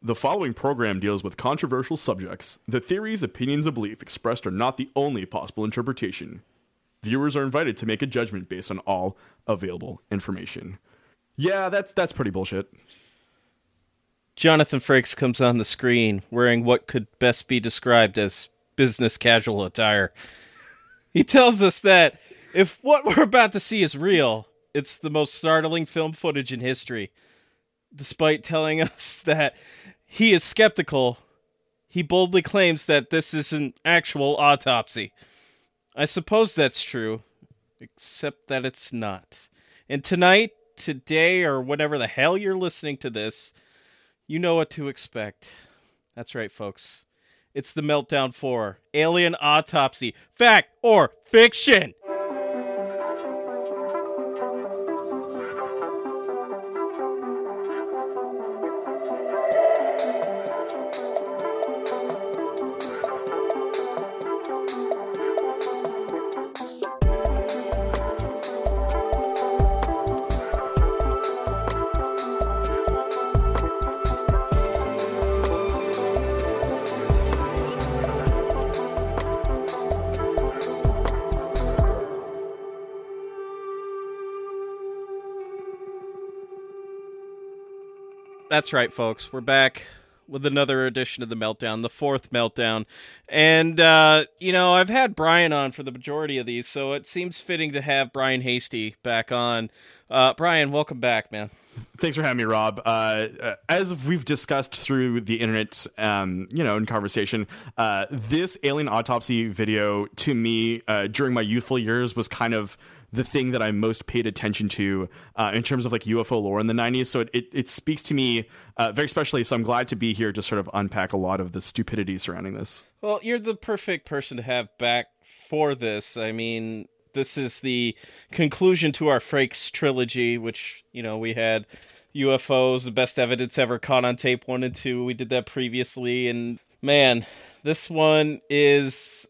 The following program deals with controversial subjects. The theories, opinions, and belief expressed are not the only possible interpretation. Viewers are invited to make a judgment based on all available information. Yeah, that's that's pretty bullshit. Jonathan Frakes comes on the screen wearing what could best be described as business casual attire. He tells us that if what we're about to see is real, it's the most startling film footage in history. Despite telling us that he is skeptical, he boldly claims that this is an actual autopsy. I suppose that's true, except that it's not. And tonight, today, or whatever the hell you're listening to this, you know what to expect. That's right, folks. It's the Meltdown 4 Alien Autopsy. Fact or fiction? That's right, folks. We're back with another edition of the Meltdown, the fourth Meltdown. And, uh, you know, I've had Brian on for the majority of these, so it seems fitting to have Brian Hastie back on. Uh, Brian, welcome back, man. Thanks for having me, Rob. Uh, uh, as we've discussed through the internet, um, you know, in conversation, uh, this alien autopsy video to me uh, during my youthful years was kind of the thing that I most paid attention to uh, in terms of like UFO lore in the 90s. So it, it, it speaks to me uh, very specially. So I'm glad to be here to sort of unpack a lot of the stupidity surrounding this. Well, you're the perfect person to have back for this. I mean, this is the conclusion to our Frakes trilogy, which, you know, we had UFOs, the best evidence ever caught on tape one and two. We did that previously. And man, this one is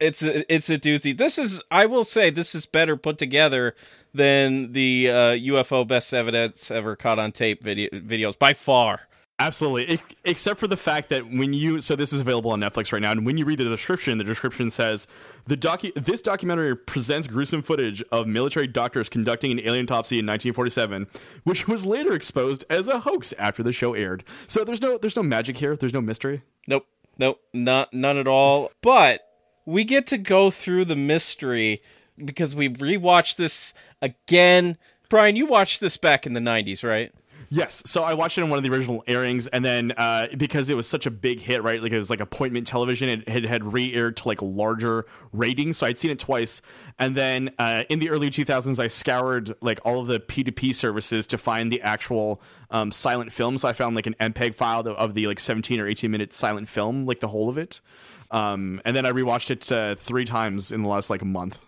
it's a, it's a doozy. This is I will say this is better put together than the uh, UFO best evidence ever caught on tape video, videos by far. Absolutely, except for the fact that when you so this is available on Netflix right now, and when you read the description, the description says the docu this documentary presents gruesome footage of military doctors conducting an alien autopsy in 1947, which was later exposed as a hoax after the show aired. So there's no there's no magic here. There's no mystery. Nope, nope, not none at all. But we get to go through the mystery because we rewatched this again. Brian, you watched this back in the 90s, right? Yes. So I watched it in one of the original airings, and then uh, because it was such a big hit, right? Like it was like appointment television, it had, had re aired to like larger ratings. So I'd seen it twice. And then uh, in the early 2000s, I scoured like all of the P2P services to find the actual um, silent films. So I found like an MPEG file of the like 17 or 18 minute silent film, like the whole of it. Um, and then I rewatched it uh, three times in the last like month.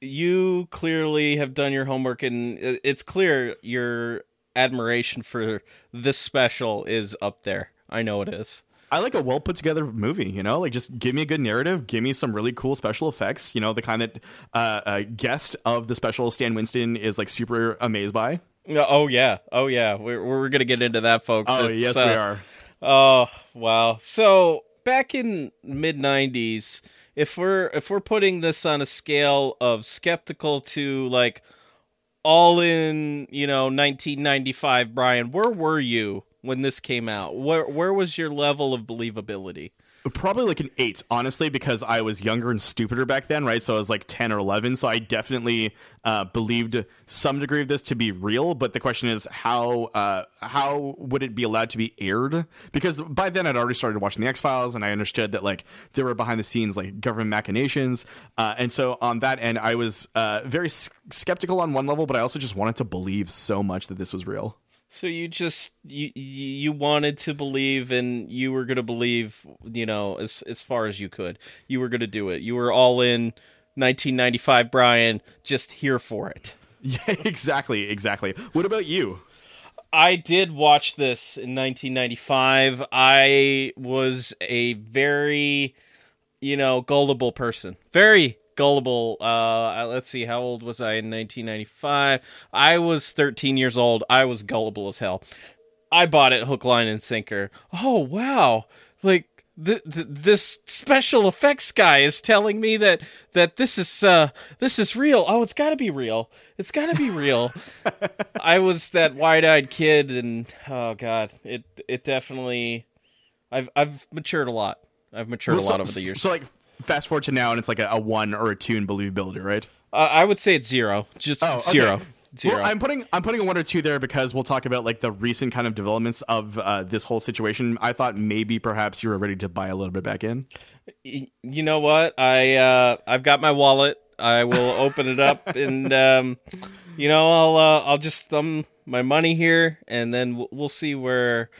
You clearly have done your homework, and it's clear your admiration for this special is up there. I know it is. I like a well put together movie, you know, like just give me a good narrative, give me some really cool special effects, you know, the kind that uh, a guest of the special, Stan Winston, is like super amazed by. Oh yeah, oh yeah, we're we're gonna get into that, folks. Oh it's, yes, uh, we are. Oh wow. So back in mid 90s if we're if we're putting this on a scale of skeptical to like all in you know 1995 brian where were you when this came out? Where where was your level of believability Probably like an eight, honestly, because I was younger and stupider back then, right? So I was like 10 or 11. So I definitely uh, believed some degree of this to be real. But the question is, how uh, how would it be allowed to be aired? Because by then I'd already started watching The X Files and I understood that like there were behind the scenes like government machinations. Uh, and so on that end, I was uh, very s- skeptical on one level, but I also just wanted to believe so much that this was real. So you just you you wanted to believe and you were going to believe, you know, as as far as you could. You were going to do it. You were all in 1995 Brian, just here for it. Yeah, exactly, exactly. What about you? I did watch this in 1995. I was a very you know, gullible person. Very gullible. Uh, let's see, how old was I in 1995? I was 13 years old. I was gullible as hell. I bought it hook, line, and sinker. Oh wow! Like th- th- this special effects guy is telling me that that this is uh this is real. Oh, it's got to be real. It's got to be real. I was that wide-eyed kid, and oh god, it it definitely. I've I've matured a lot. I've matured Well, a lot so, over the years. So like fast forward to now, and it's like a, a one or a two in believability, right? uh, I would say it's zero. Just Oh, okay. zero. Zero. Well, I'm putting I'm putting a one or two there because we'll talk about like the recent kind of developments of uh, this whole situation. I thought maybe perhaps you were ready to buy a little bit back in. You know what? I uh, I've got my wallet. I will open it up, and um, you know, I'll uh, I'll just thumb my money here, and then we'll, we'll see where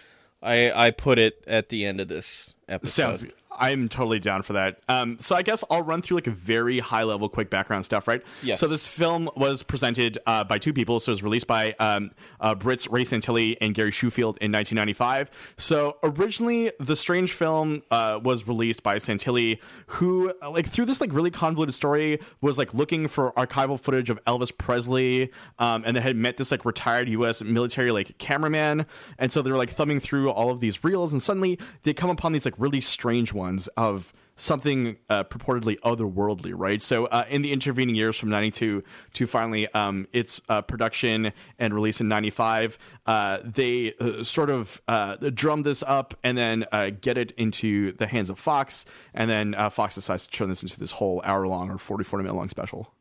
I I put it at the end of this episode. Sounds. I'm totally down for that. Um, so I guess I'll run through like a very high level, quick background stuff, right? Yes. So this film was presented uh, by two people. So it was released by um, uh, Brits Ray Santilli and Gary Shoefield in 1995. So originally, the Strange film uh, was released by Santilli, who like through this like really convoluted story was like looking for archival footage of Elvis Presley, um, and then had met this like retired U.S. military like cameraman, and so they were like thumbing through all of these reels, and suddenly they come upon these like really strange ones of something uh, purportedly otherworldly, right? So, uh, in the intervening years from '92 to finally um, its uh, production and release in '95, uh, they uh, sort of uh, drum this up and then get it into the hands of Fox, and then Fox decides to turn this into this whole hour long or 40, 40 minute long special.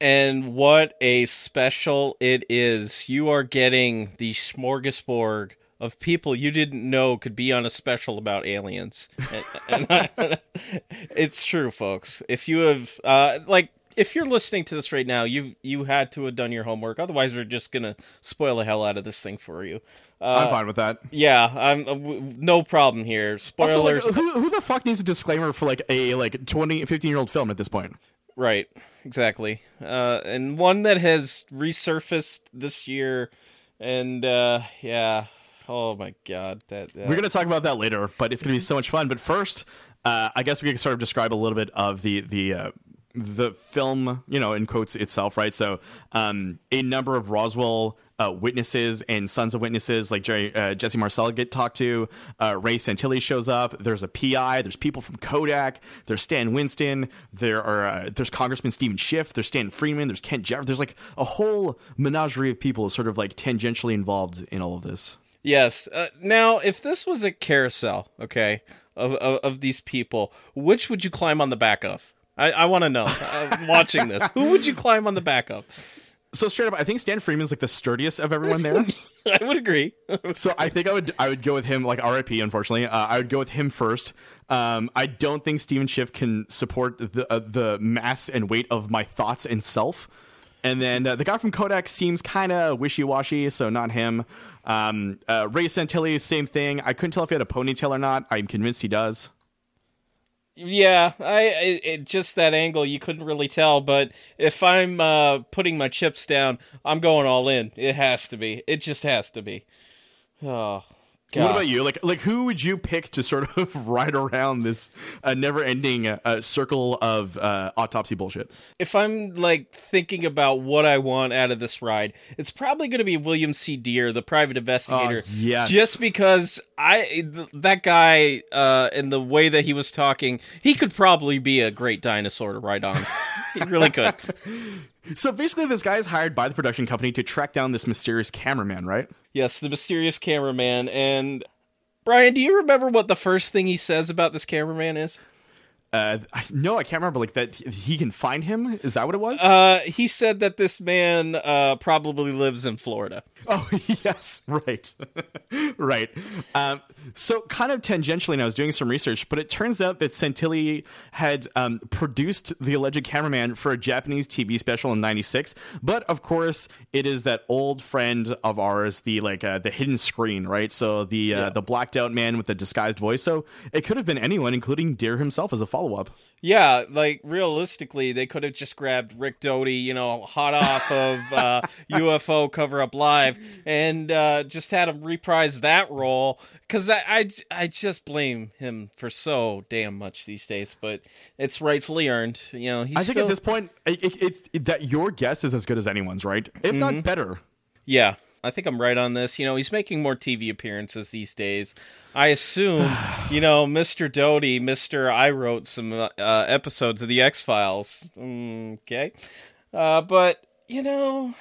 And what a special it is! You are getting the smorgasbord of people you didn't know could be on a special about aliens. and, and I- it's true, folks. If you have, uh, like, if you're listening to this right now, you you had to have done your homework. Otherwise, we're just gonna spoil the hell out of this thing for you. I'm Uh, fine with that. yeah, I'm uh, w- no problem here. Also, like, Spoilers, who, who the fuck needs a disclaimer for like a like 20, 15 year old film at this point? right? Exactly, uh, and one that has resurfaced this year, and uh, yeah. Oh my god, that, We're to talk about that later, but it's to be so much fun. But first, uh, I guess we can sort of describe a little bit of the the uh, the film, you know, in quotes itself, right? So, um, a number of Roswell uh, witnesses and sons of witnesses, like Jerry, uh, Jesse Marcel, get talked to. Uh, Ray Santilli shows up. There's a PI. There's people from Kodak. There's Stan Winston. There are uh, there's Congressman Steven Schiff. There's Stan Friedman. There's Kent Jeff. There's like a whole menagerie of people, sort of like tangentially involved in all of this. Yes. Uh, now, if this was a carousel, okay, of, of of these people, which would you climb on the back of? I, I want to know. Uh, watching this, who would you climb on the back of? So straight up, I think Stan Friedman's like the sturdiest of everyone there. I would agree. so I think I would I would go with him like RIP. Unfortunately, uh, I would go with him first. Um, I don't think Steven Schiff can support the uh, the mass and weight of my thoughts and self. And then uh, the guy from Kodak seems kind of wishy washy, so not him. Um, uh, Ray Santilli, same thing. I couldn't tell if he had a ponytail or not. I'm convinced he does. yeah, I it, it, just that angle you couldn't really tell, but if I'm uh, putting my chips down, I'm going all in. It has to be. It just has to be. Oh. God. What about you? Like, like who would you pick to sort of ride around this uh, never-ending uh, circle of uh, autopsy bullshit? if I'm like thinking about what I want out of this ride, it's probably going to be William C. Dear, the private investigator. Oh, yes. Just because I th- that guy uh and the way that he was talking, he could probably be a great dinosaur to ride on. he really could. So basically, this guy is hired by the production company to track down this mysterious cameraman, right? Yes, the mysterious cameraman and Brian, do you remember what the first thing he says about this cameraman is? Uh, I- no, I can't remember. Like that, he can find him. Is that what it was? Uh, he said that this man uh, probably lives in Florida. oh, yes, right, right. Um, so, kind of tangentially, and I was doing some research, but it turns out that Santilli had um, produced the alleged cameraman for a Japanese TV special in '96. But of course, it is that old friend of ours, the like uh, the hidden screen, right? So the uh, Yeah. the blacked out man with the disguised voice. So it could have been anyone, including Dear himself, as a follow up. Yeah, like realistically, they could have just grabbed Rick Doty, you know, hot off of uh, UFO Cover Up Live, and uh, just had him reprise that role. Because I, I, I just blame him for so damn much these days, but it's rightfully earned. You know, he's I think still, at this point, it, it, it's that your guess is as good as anyone's, right? If not better. yeah. I think I'm right on this. You know, he's making more TV appearances these days. I assume, you know, Mr. Doty, Mr. I wrote some uh, episodes of the X Files. Mm, okay, uh, but you know,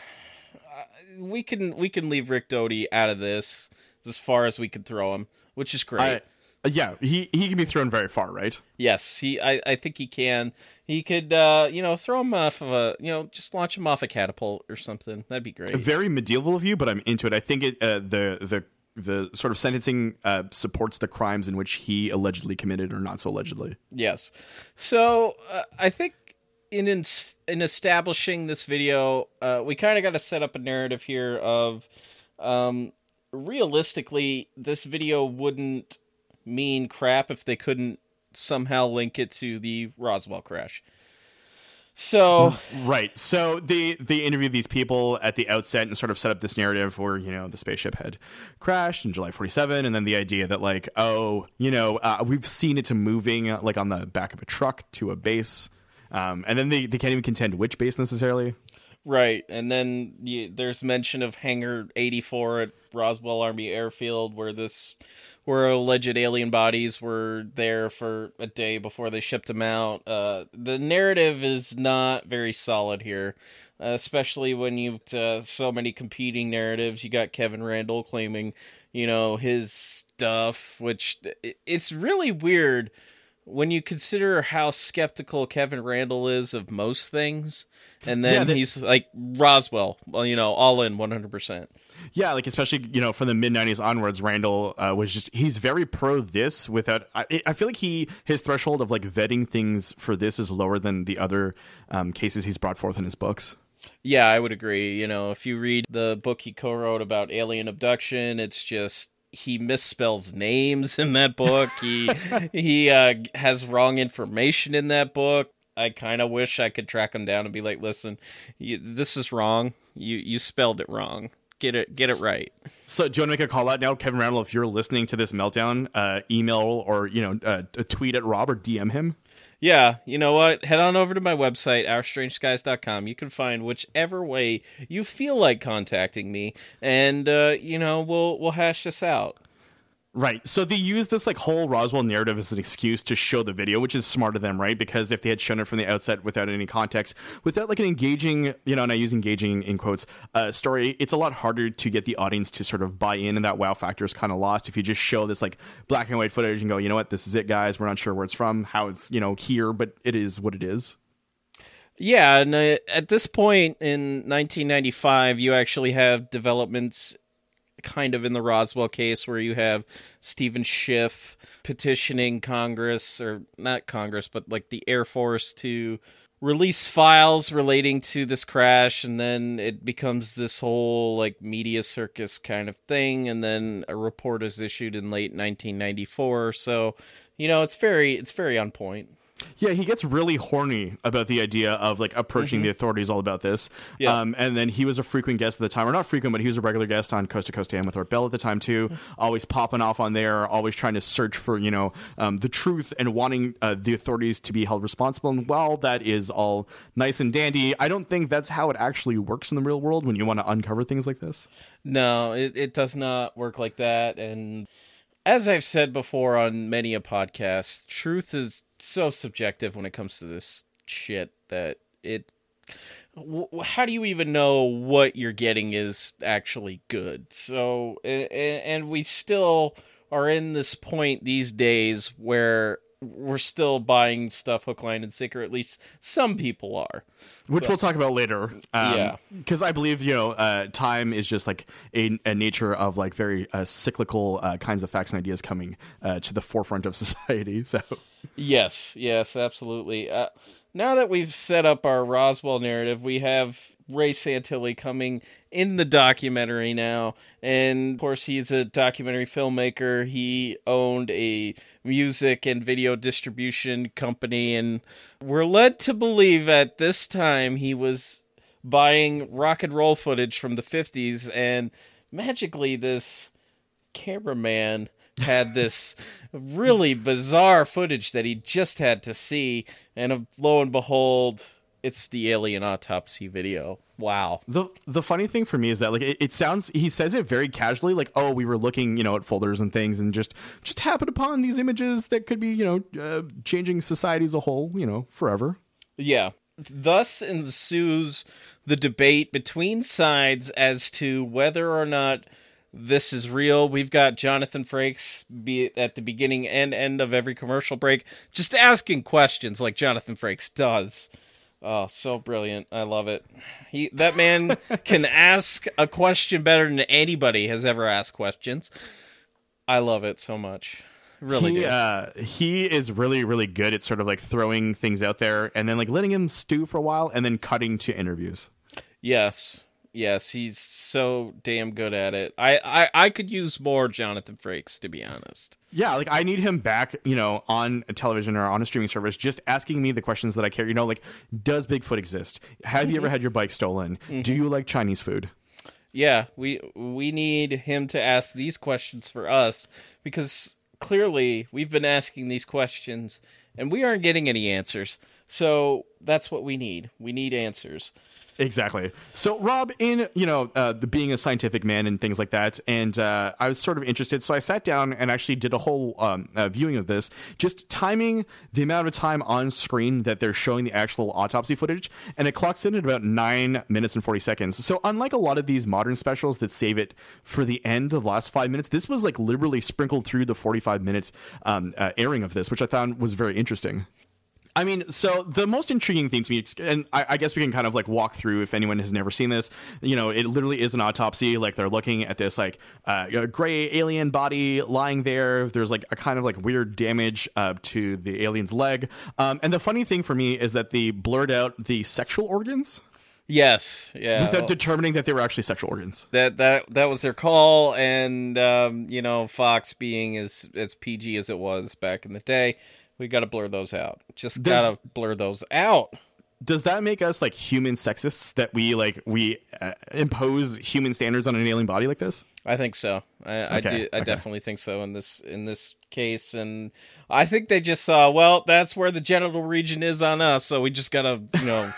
uh, we can we can leave Rick Doty out of this as far as we can throw him, which is great. I, yeah, he he can be thrown very far, right? Yes, he. I, I think he can. He could, uh, you know, throw him off of a, you know, just launch him off a catapult or something. That'd be great. Very medieval of you, but I'm into it. I think it uh, the the the sort of sentencing uh, supports the crimes in which he allegedly committed or not so allegedly. Yes. So uh, I think in in, in establishing this video, uh, we kind of got to set up a narrative here of, um, realistically, this video wouldn't mean crap if they couldn't somehow link it to the Roswell crash. So right, so they they interviewed these people at the outset and sort of set up this narrative where you know the spaceship had crashed in July forty seven, and then the idea that like oh you know uh, we've seen it to moving like on the back of a truck to a base, um, and then they they can't even contend which base necessarily. Right, and then you, there's mention of Hangar 84 at Roswell Army Airfield, where this, where alleged alien bodies were there for a day before they shipped them out. Uh, the narrative is not very solid here, especially when you've uh, so many competing narratives. You got Kevin Randle claiming, you know, his stuff, which it's really weird when you consider how skeptical Kevin Randle is of most things and then yeah, he's like Roswell, well, you know, all in 100%. Yeah, like especially, you know, from the mid 90s onwards, Randle uh, was just he's very pro this without I, I feel like he his threshold of like vetting things for this is lower than the other um, cases he's brought forth in his books. Yeah, I would agree. You know, if you read the book he co-wrote about alien abduction, it's just he misspells names in that book. He he uh, has wrong information in that book. I kind of wish I could track him down and be like, "Listen, you, this is wrong. You you spelled it wrong. Get it get it right." So, do you want to make a call out now, Kevin Randle? If you're listening to this meltdown, uh, email or you know, uh, tweet at Rob or DM him. Yeah, you know what? Head on over to my website, OurStrangeSkies.com. You can find whichever way you feel like contacting me, and uh, you know we'll we'll hash this out. Right. So they use this like whole Roswell narrative as an excuse to show the video, which is smart of them, right? Because if they had shown it from the outset without any context, without like an engaging, you know, and I use engaging in quotes, uh, story, it's a lot harder to get the audience to sort of buy in, and that wow factor is kind of lost if you just show this like black and white footage and go, you know what, this is it, guys. We're not sure where it's from, how it's you know here, but it is what it is. Yeah, and uh, at this point in 1995, you actually have developments kind of in the Roswell case where you have Steven Schiff petitioning Congress or not Congress but like the Air Force to release files relating to this crash and then it becomes this whole like media circus kind of thing and then a report is issued in late 1994 so you know it's very it's very on point yeah, he gets really horny about the idea of like approaching mm-hmm. the authorities all about this. Yeah. Um, and then he was a frequent guest at the time, or not frequent, but he was a regular guest on Coast to Coast AM with Art Bell at the time too. always popping off on there, always trying to search for you know um, the truth and wanting uh, the authorities to be held responsible. And while that is all nice and dandy, I don't think that's how it actually works in the real world when you want to uncover things like this. No, it, it does not work like that. And as I've said before on many a podcast, truth is so subjective when it comes to this shit that it how do you even know what you're getting is actually good? So and we still are in this point these days where we're still buying stuff hook line and sinker. At least some people are. Which but, we'll talk about later um, yeah. because i believe you know uh, time is just like a, a nature of like very uh, cyclical uh, kinds of facts and ideas coming uh, to the forefront of society so. Yes yes absolutely. Uh, now that we've set up our roswell narrative we have Ray Santilli coming in the documentary now. And of course, he's a documentary filmmaker. He owned a music and video distribution company. And we're led to believe at this time he was buying rock and roll footage from the 50s. And magically, this cameraman had this really bizarre footage that he just had to see. And lo and behold, it's the alien autopsy video. Wow. The the funny thing for me is that like it, it, sounds he says it very casually like oh we were looking you know at folders and things and just just happened upon these images that could be you know uh, changing society as a whole you know forever. Yeah. Thus ensues the debate between sides as to whether or not this is real. We've got Jonathan Frakes be at the beginning and end of every commercial break, just asking questions like Jonathan Frakes does. Oh, so brilliant! I love it. He that man can ask a question better than anybody has ever asked questions. I love it so much. Really, he, uh, he is really really good at sort of like throwing things out there and then like letting him stew for a while and then cutting to interviews. Yes, Yes, he's so damn good at it. I, I, I could use more Jonathan Frakes, to be honest. Yeah, like I need him back, you know, on a television or on a streaming service, just asking me the questions that I care. You know, like, does Bigfoot exist? Have you ever had your bike stolen? Mm-hmm. Do you like Chinese food? Yeah, we we need him to ask these questions for us because clearly we've been asking these questions and we aren't getting any answers. So that's what we need. We need answers. Exactly. So, Rob, in you know, uh, the, being a scientific man and things like that, and uh, I was sort of interested, so I sat down and actually did a whole um, uh, viewing of this, just timing the amount of time on screen that they're showing the actual autopsy footage, and it clocks in at about nine minutes and forty seconds. So, unlike a lot of these modern specials that save it for the end of the last five minutes, this was like literally sprinkled through the forty-five minutes um, uh, airing of this, which I found was very interesting. I mean, so the most intriguing thing to me, and I, I, guess we can kind of like walk through if anyone has never seen this. You know, it literally is an autopsy. Like they're looking at this like uh, gray alien body lying there. There's like a kind of like weird damage uh, to the alien's leg. Um, and the funny thing for me is that they blurred out the sexual organs. Yes, yeah. Without determining that they were actually sexual organs. That that that was their call, and um, you know, Fox being as as PG as it was back in the day, we got to blur those out. Just got to blur those out. Does that make us like human sexists that we like we uh, impose human standards on an alien body like this? I think so. I okay, I, do, I okay. definitely think so in this in this case, and I think they just saw well that's where the genital region is on us, so we just gotta you know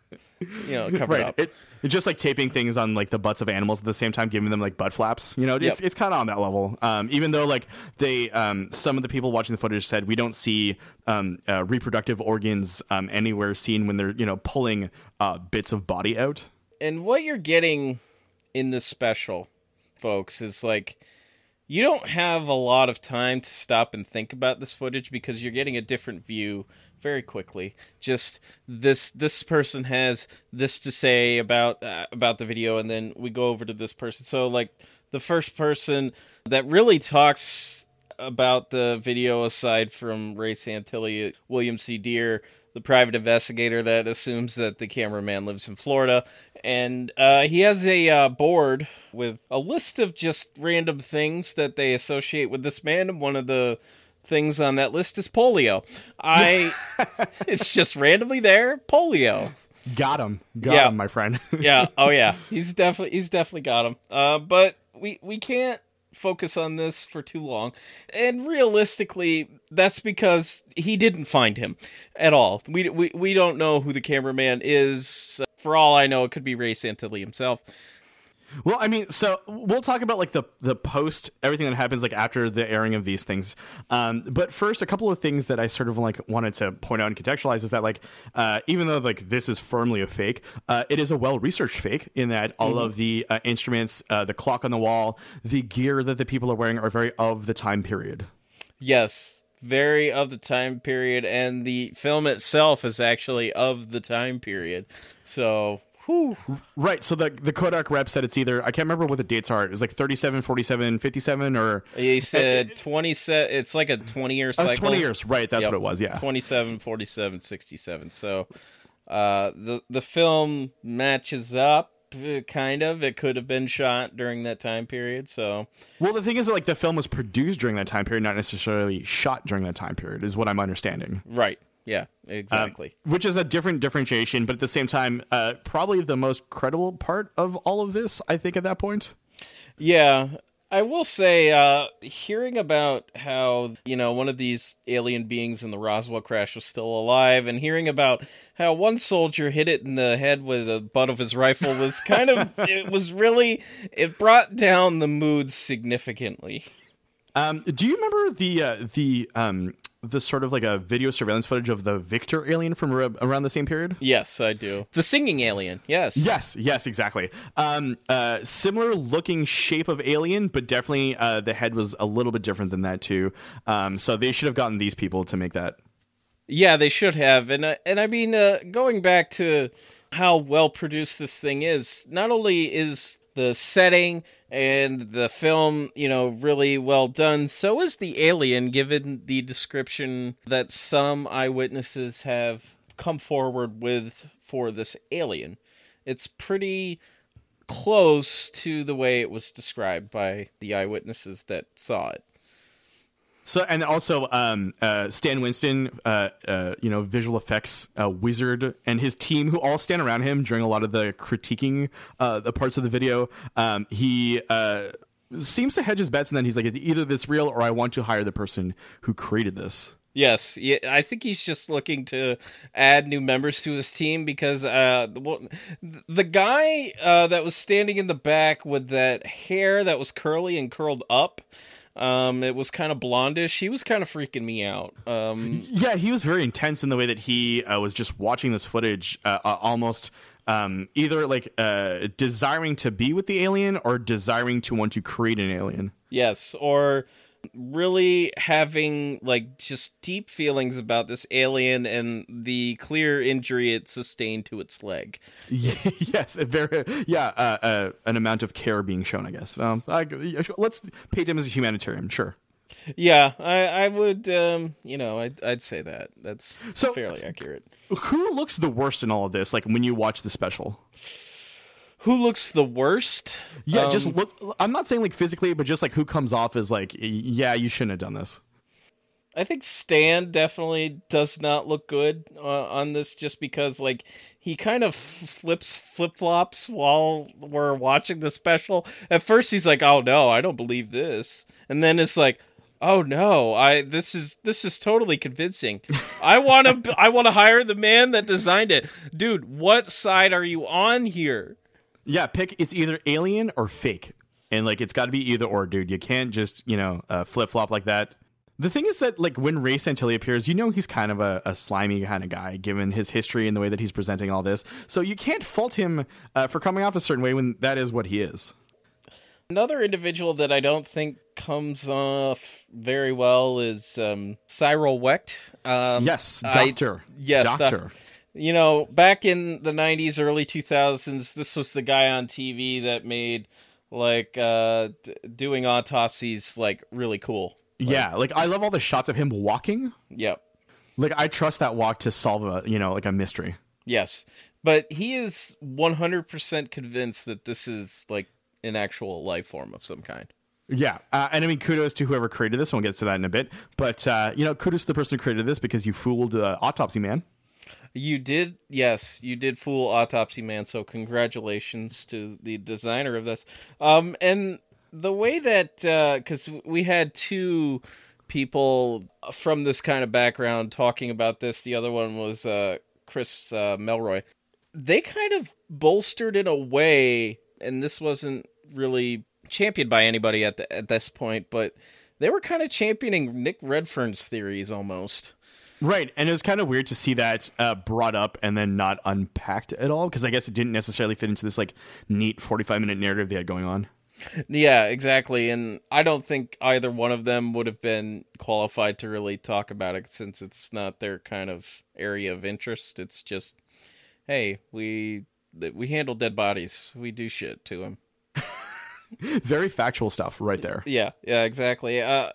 you know cover right. it up. It, it's just like taping things on like the butts of animals at the same time, giving them like butt flaps. You know, it's, yep. it's kind of on that level. Um, even though like they, um, some of the people watching the footage said we don't see um, uh, reproductive organs um, anywhere seen when they're you know pulling uh, bits of body out. And what you're getting in this special, folks, is like you don't have a lot of time to stop and think about this footage because you're getting a different view very quickly. Just this this person has this to say about uh, about the video, and then we go over to this person. So like the first person that really talks about the video, aside from Ray Santilli, William C. Dear, the private investigator that assumes that the cameraman lives in Florida. And uh, he has a uh, board with a list of just random things that they associate with this man. One of the things on that list is polio. I it's just randomly there, polio. Got him. Got yeah. him, my friend. yeah. Oh yeah. He's definitely he's definitely got him. Uh but we we can't focus on this for too long. And realistically, that's because he didn't find him at all. We we we don't know who the cameraman is. For all I know, it could be Ray Santilli himself. Well, I mean, so we'll talk about like the the post everything that happens like after the airing of these things. Um, but first, a couple of things that I sort of like wanted to point out and contextualize is that like uh, even though like this is firmly a fake, uh, it is a well researched fake in that all mm-hmm. of the uh, instruments, uh, the clock on the wall, the gear that the people are wearing are very of the time period. Yes, very of the time period, and the film itself is actually of the time period. So Whew. Right. So the the Kodak rep said it's either I can't remember what the dates are. It was like 37, 47, 57 or he said 20 set it's like a 20 year cycle. 20 years. Right, that's yep. what it was. Yeah. 27, 47, 67. So uh the the film matches up kind of it could have been shot during that time period so well the thing is that like the film was produced during that time period not necessarily shot during that time period is what i'm understanding right yeah, exactly. Uh, which is a different differentiation, but at the same time, uh, probably the most credible part of all of this, I think, at that point. Yeah. I will say, uh, hearing about how, you know, one of these alien beings in the Roswell crash was still alive, and hearing about how one soldier hit it in the head with the butt of his rifle was kind of, it was really, it brought down the mood significantly. Um, do you remember the uh, the um, the sort of like a video surveillance footage of the Victor alien from ar- around the same period? Yes, I do. The singing alien. Yes. Yes, yes, exactly. Um, uh, similar looking shape of alien, but definitely uh, the head was a little bit different than that too. Um, so they should have gotten these people to make that. Yeah, they should have. And uh, and I mean, uh, going back to how well produced this thing is, not only is the setting and the film, you know, really well done. So is the alien, given the description that some eyewitnesses have come forward with for this alien. It's pretty close to the way it was described by the eyewitnesses that saw it. So and also um, uh, Stan Winston, uh, uh, you know, visual effects uh, wizard, and his team, who all stand around him during a lot of the critiquing uh, the parts of the video. Um, he uh, seems to hedge his bets, and then he's like, "Either this real, or I want to hire the person who created this." Yes, I think he's just looking to add new members to his team because uh, the, the guy uh, that was standing in the back with that hair that was curly and curled up, um, it was kind of blondish. He was kind of freaking me out. Um, yeah, he was very intense in the way that he uh, was just watching this footage, uh, uh, almost um, either like uh, desiring to be with the alien or desiring to want to create an alien. Yes, or really having like just deep feelings about this alien and the clear injury it sustained to its leg. yes, A very yeah, uh, uh, an amount of care being shown. I guess. Um, I, let's paint him as a humanitarian. Sure. Yeah, I, I would, um, you know, I'd, I'd say that. That's so, fairly accurate. Who looks the worst in all of this? Like when you watch the special who looks the worst? Yeah, um, just look. I'm not saying like physically, but just like who comes off as like, yeah, you shouldn't have done this. I think Stan definitely does not look good uh, on this, just because like he kind of flips flip flops while we're watching the special. At first, he's like, "Oh no, I don't believe this," and then it's like, "Oh no, I this is this is totally convincing. I want to I want to hire the man that designed it, dude. What side are you on here?" Yeah, pick. It's either alien or fake, and like it's got to be either or, dude. You can't just you know uh, flip flop like that. The thing is that like when Ray Santilli appears, you know he's kind of a, a, slimy kind of guy, given his history and the way that he's presenting all this. So you can't fault him uh, for coming off a certain way when that is what he is. Another individual that I don't think comes off very well is um, Cyril Wecht. Um, yes, doctor. I, yes, doctor you know, back in the 90s, early 2000s, this was the guy on TV that made like uh d- doing autopsies like really cool. Like, yeah, like I love all the shots of him walking. Yep. Like I trust that walk to solve a, you know, like a mystery. Yes. But he is 100% convinced that this is like an actual life form of some kind. Yeah, uh, and I mean, kudos to whoever created this. We'll get to that in a bit. But uh, you know, kudos to the person who created this because you fooled uh, Autopsy Man. You did, yes, you did fool Autopsy Man. So congratulations to the designer of this. Um, and the way that because uh, we had two people from this kind of background talking about this. The other one was uh, Chris uh, Milroy. They kind of bolstered in a way, and this wasn't really championed by anybody at the, at this point, but they were kind of championing Nick Redfern's theories almost. Right, and it was kind of weird to see that uh, brought up and then not unpacked at all because I guess it didn't necessarily fit into this like neat forty-five minute narrative they had going on. Yeah, exactly, and I don't think either one of them would have been qualified to really talk about it since it's not their kind of area of interest. It's just, hey, we we handle dead bodies, we do shit to them. Very factual stuff, right there. Yeah, yeah, exactly. Uh,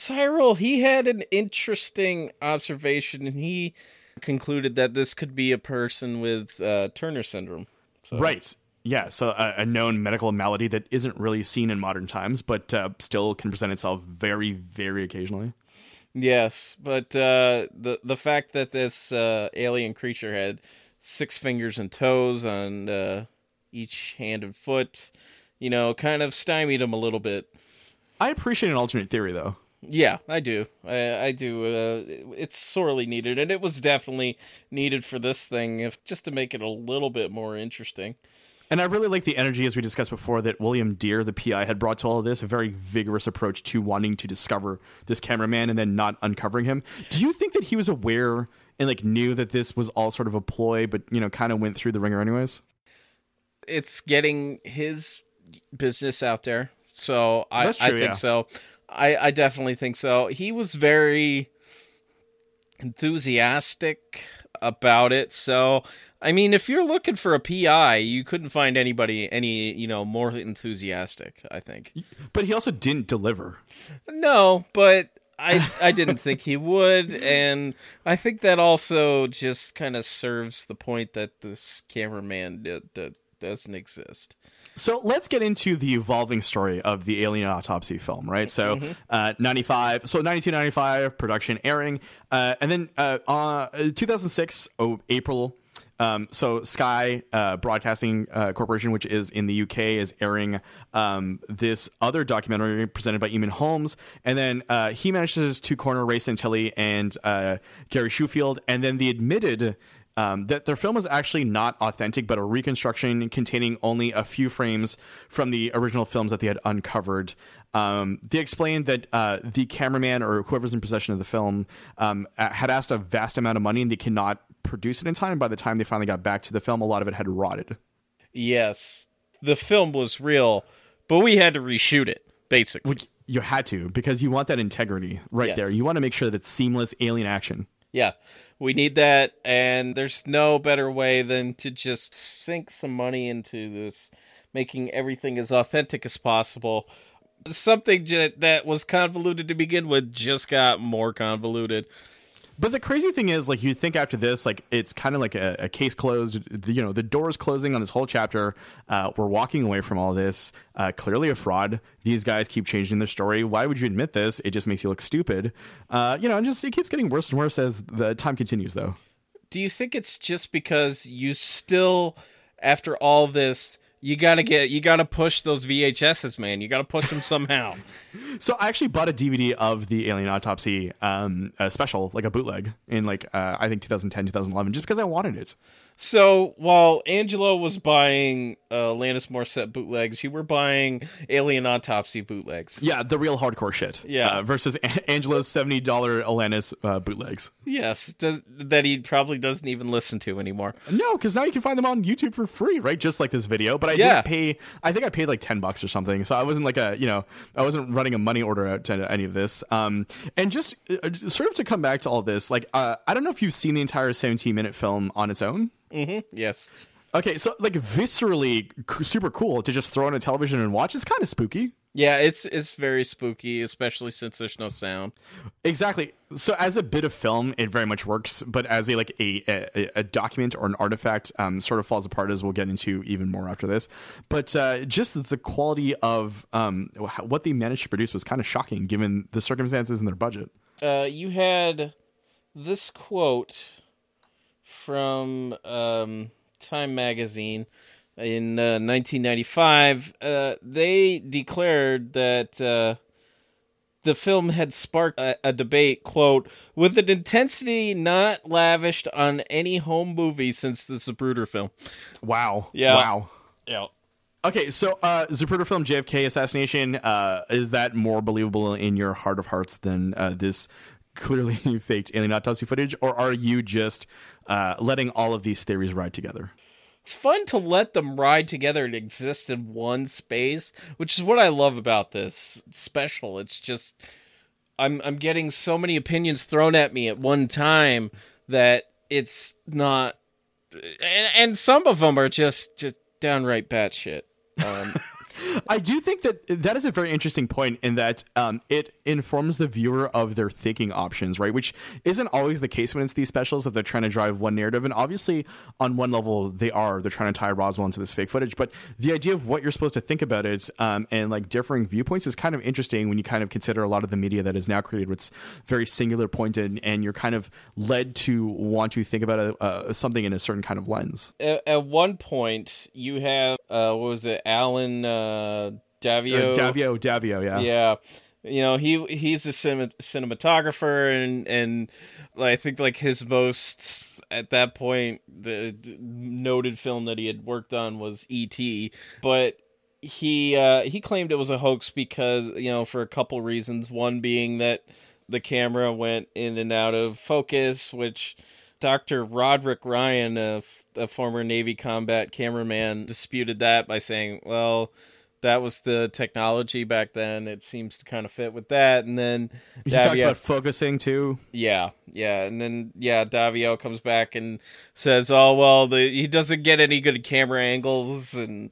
Cyril, he had an interesting observation, and he concluded that this could be a person with uh, Turner syndrome. So. Right. Yeah. So a, a, known medical malady that isn't really seen in modern times, but uh, still can present itself very, very occasionally. Yes, but uh, the the fact that this uh, alien creature had six fingers and toes on uh, each hand and foot, you know, kind of stymied him a little bit. I appreciate an alternate theory though. Yeah, I do. I, I do. Uh, it's sorely needed, and it was definitely needed for this thing, if just to make it a little bit more interesting. And I really like the energy, as we discussed before, that William Dear, the PI, had brought to all of this. A very vigorous approach to wanting to discover this cameraman and then not uncovering him. Do you think that he was aware and like knew that this was all sort of a ploy, but you know, kind of went through the ringer anyways? It's getting his business out there, so I, true, I think yeah. so. I, I definitely think so. He was very enthusiastic about it. So, I mean, if you're looking for a PI, you couldn't find anybody any, you know, more enthusiastic, I think. But he also didn't deliver. No, but I I didn't think he would and I think that also just kind of serves the point that this cameraman d- d- doesn't exist. So let's get into the evolving story of the Alien Autopsy film, right? So, uh, 95, so 92, 95, production airing. Uh, and then uh, uh, 2006, oh, April. Um, so Sky uh, Broadcasting uh, Corporation, which is in the UK, is airing um, this other documentary presented by Eamon Holmes, and then uh, he manages to corner Ray Santilli and uh, Gary Shoefield, and then the admitted um, that their film is actually not authentic, but a reconstruction containing only a few frames from the original films that they had uncovered. Um, they explained that uh, the cameraman or whoever's in possession of the film um, had asked a vast amount of money and they cannot produce it in time. By the time they finally got back to the film, a lot of it had rotted. Yes, the film was real, but we had to reshoot it basically. You had to because you want that integrity right Yes. there. You want to make sure that it's seamless alien action. Yeah, we need that, and there's no better way than to just sink some money into this, making everything as authentic as possible. Something that was convoluted to begin with just got more convoluted. But the crazy thing is, like, you think after this, like, it's kind of like a, a case closed. The, you know, the door's closing on this whole chapter. Uh, we're walking away from all this. Uh, clearly a fraud. These guys keep changing their story. Why would you admit this? It just makes you look stupid. Uh, you know, and just it keeps getting worse and worse as the time continues, though. Do you think it's just because you still, after all this, you gotta get, you gotta push those VHSs, man. You gotta push them somehow. So I actually bought a DVD of the Alien Autopsy um, special, like a bootleg, in like uh, I think 2010, 2011, just because I wanted it. So while Angelo was buying uh, Alanis Morissette bootlegs, you were buying Alien Autopsy bootlegs. Yeah, the real hardcore shit. Yeah. Uh, versus A- Angela's seventy dollar Alanis uh, bootlegs. Yes, does, that he probably doesn't even listen to anymore. No, because now you can find them on YouTube for free, right? Just like this video. But I Yeah. didn't pay. I think I paid like ten bucks or something. So I wasn't like a you know I wasn't running a money order out to any of this. Um, and just uh, sort of to come back to all this, like uh, I don't know if you've seen the entire seventeen minute film on its own. Yes. Okay, so like viscerally c- super cool to just throw on a television and watch. It's kind of spooky. Yeah, it's it's very spooky, especially since there's no sound. Exactly. So as a bit of film, it very much works, but as a like a a, a document or an artifact, um, sort of falls apart. As we'll get into even more after this. But uh, just the quality of um, what they managed to produce was kind of shocking, given the circumstances and their budget. Uh, you had this quote from um, Time magazine in uh, 1995. Uh, they declared that uh, the film had sparked a, a debate, quote, with an intensity not lavished on any home movie since the Zapruder film. Wow. Yeah. Wow. Yeah. Okay, so uh, Zapruder film JFK assassination uh, is that more believable in your heart of hearts than uh, this clearly faked alien autopsy footage, or are you just uh, letting all of these theories ride together? it's fun to let them ride together and exist in one space, which is what I love about this special. It's just I'm I'm getting so many opinions thrown at me at one time that it's not and, and some of them are just just downright batshit. Um, I do think that that is a very interesting point in that um, it informs the viewer of their thinking options, right? Which isn't always the case when it's these specials that they're trying to drive one narrative. And obviously, on one level, they are. They're trying to tie Roswell into this fake footage. But the idea of what you're supposed to think about it um, and like differing viewpoints is kind of interesting when you kind of consider a lot of the media that is now created what's very singular pointed and you're kind of led to want to think about a, something in a certain kind of lens. at, at one point, you have uh, what was it, Alan uh, uh, Uh, Daviau. Daviau, Daviau, yeah. yeah you know he he's a cinem- cinematographer and and I think like his most at that point the noted film that he had worked on was E.T. but he uh he claimed it was a hoax because you know for a couple reasons one being that the camera went in and out of focus which Dr. Roderick Ryan, a, f- a former Navy combat cameraman, disputed that by saying, well, that was the technology back then. It seems to kind of fit with that. And then He talks about focusing too. yeah, yeah, and then yeah, Daviau comes back and says, "Oh well, the, he doesn't get any good camera angles." And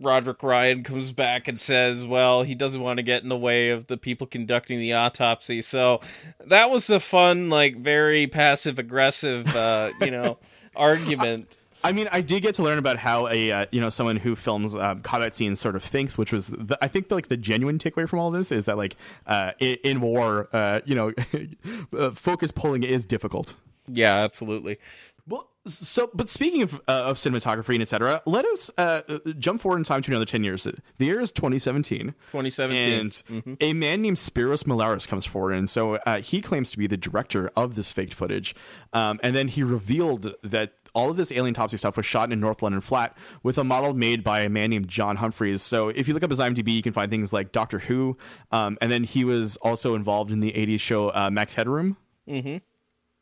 Roderick Ryan comes back and says, "Well, he doesn't want to get in the way of the people conducting the autopsy." So that was a fun, like, very passive aggressive, uh, you know, argument. I mean, I did get to learn about how a uh, you know someone who films uh, combat scenes sort of thinks, which was the, I think like the genuine takeaway from all this is that like uh, in, in war, uh, you know, uh, focus pulling is difficult. Yeah, absolutely. Well, so but speaking of uh, of cinematography and etc., let us uh, jump forward in time to another ten years. The year is 2017. 2017. And Mm-hmm. a man named Spyros Melaris comes forward, and so uh, he claims to be the director of this faked footage. Um, and then he revealed that all of this alien topsy stuff was shot in a North London flat with a model made by a man named John Humphreys. So if you look up his IMDb, you can find things like Doctor Who, um, and then he was also involved in the 80s show uh, Max Headroom.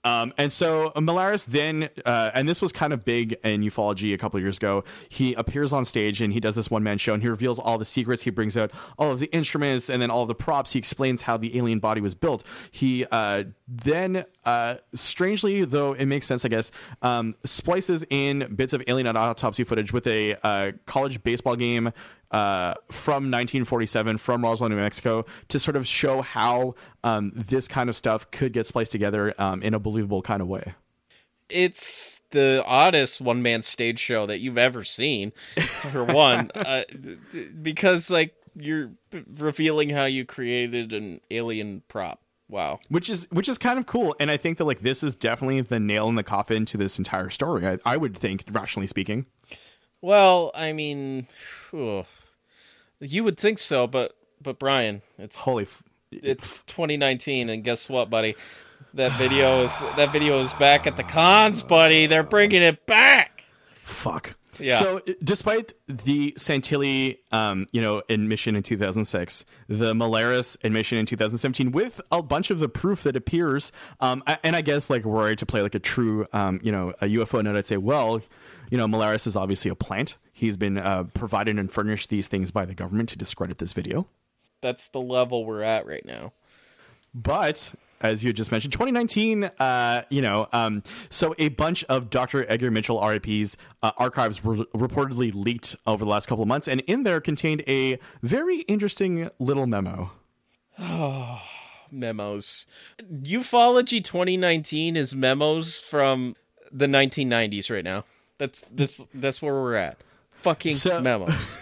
Um, and so Melaris then, uh, and this was kind of big in ufology a couple years ago. He appears on stage and he does this one man show and he reveals all the secrets. He brings out all of the instruments and then all the props. He explains how the alien body was built. He uh, then, uh, strangely though it makes sense, I guess, um, splices in bits of alien autopsy footage with a uh, college baseball game uh, from 1947 from Roswell, New Mexico, to sort of show how um, this kind of stuff could get spliced together um, in a believable kind of way. it's the oddest one man stage show that you've ever seen for one. Uh, because like you're revealing how you created an alien prop wow Which is which is kind of cool, and I think that like this is definitely the nail in the coffin to this entire story. I, I would think, rationally speaking. well i mean phew. you would think so but but brian it's Holy, f- it's 2019 and guess what buddy that video is that video is back at the cons buddy they're bringing it back fuck. Yeah. So, despite the Santilli, um, you know, admission in 2006, the Melaris admission in 2017, with a bunch of the proof that appears, um, and I guess like were I to play like a true, um, you know, a UFO note, I'd say, well, you know, Melaris is obviously a plant. He's been uh, provided and furnished these things by the government to discredit this video. that's the level we're at right now But as you just mentioned, 2019, uh, you know, um, so a bunch of Dr. Edgar Mitchell RIP's uh, archives were reportedly leaked over the last couple of months, and in there contained a very interesting little memo. Oh, memos. Ufology 2019 is memos from the 1990s right now. That's this that's where we're at. Fucking So- memos.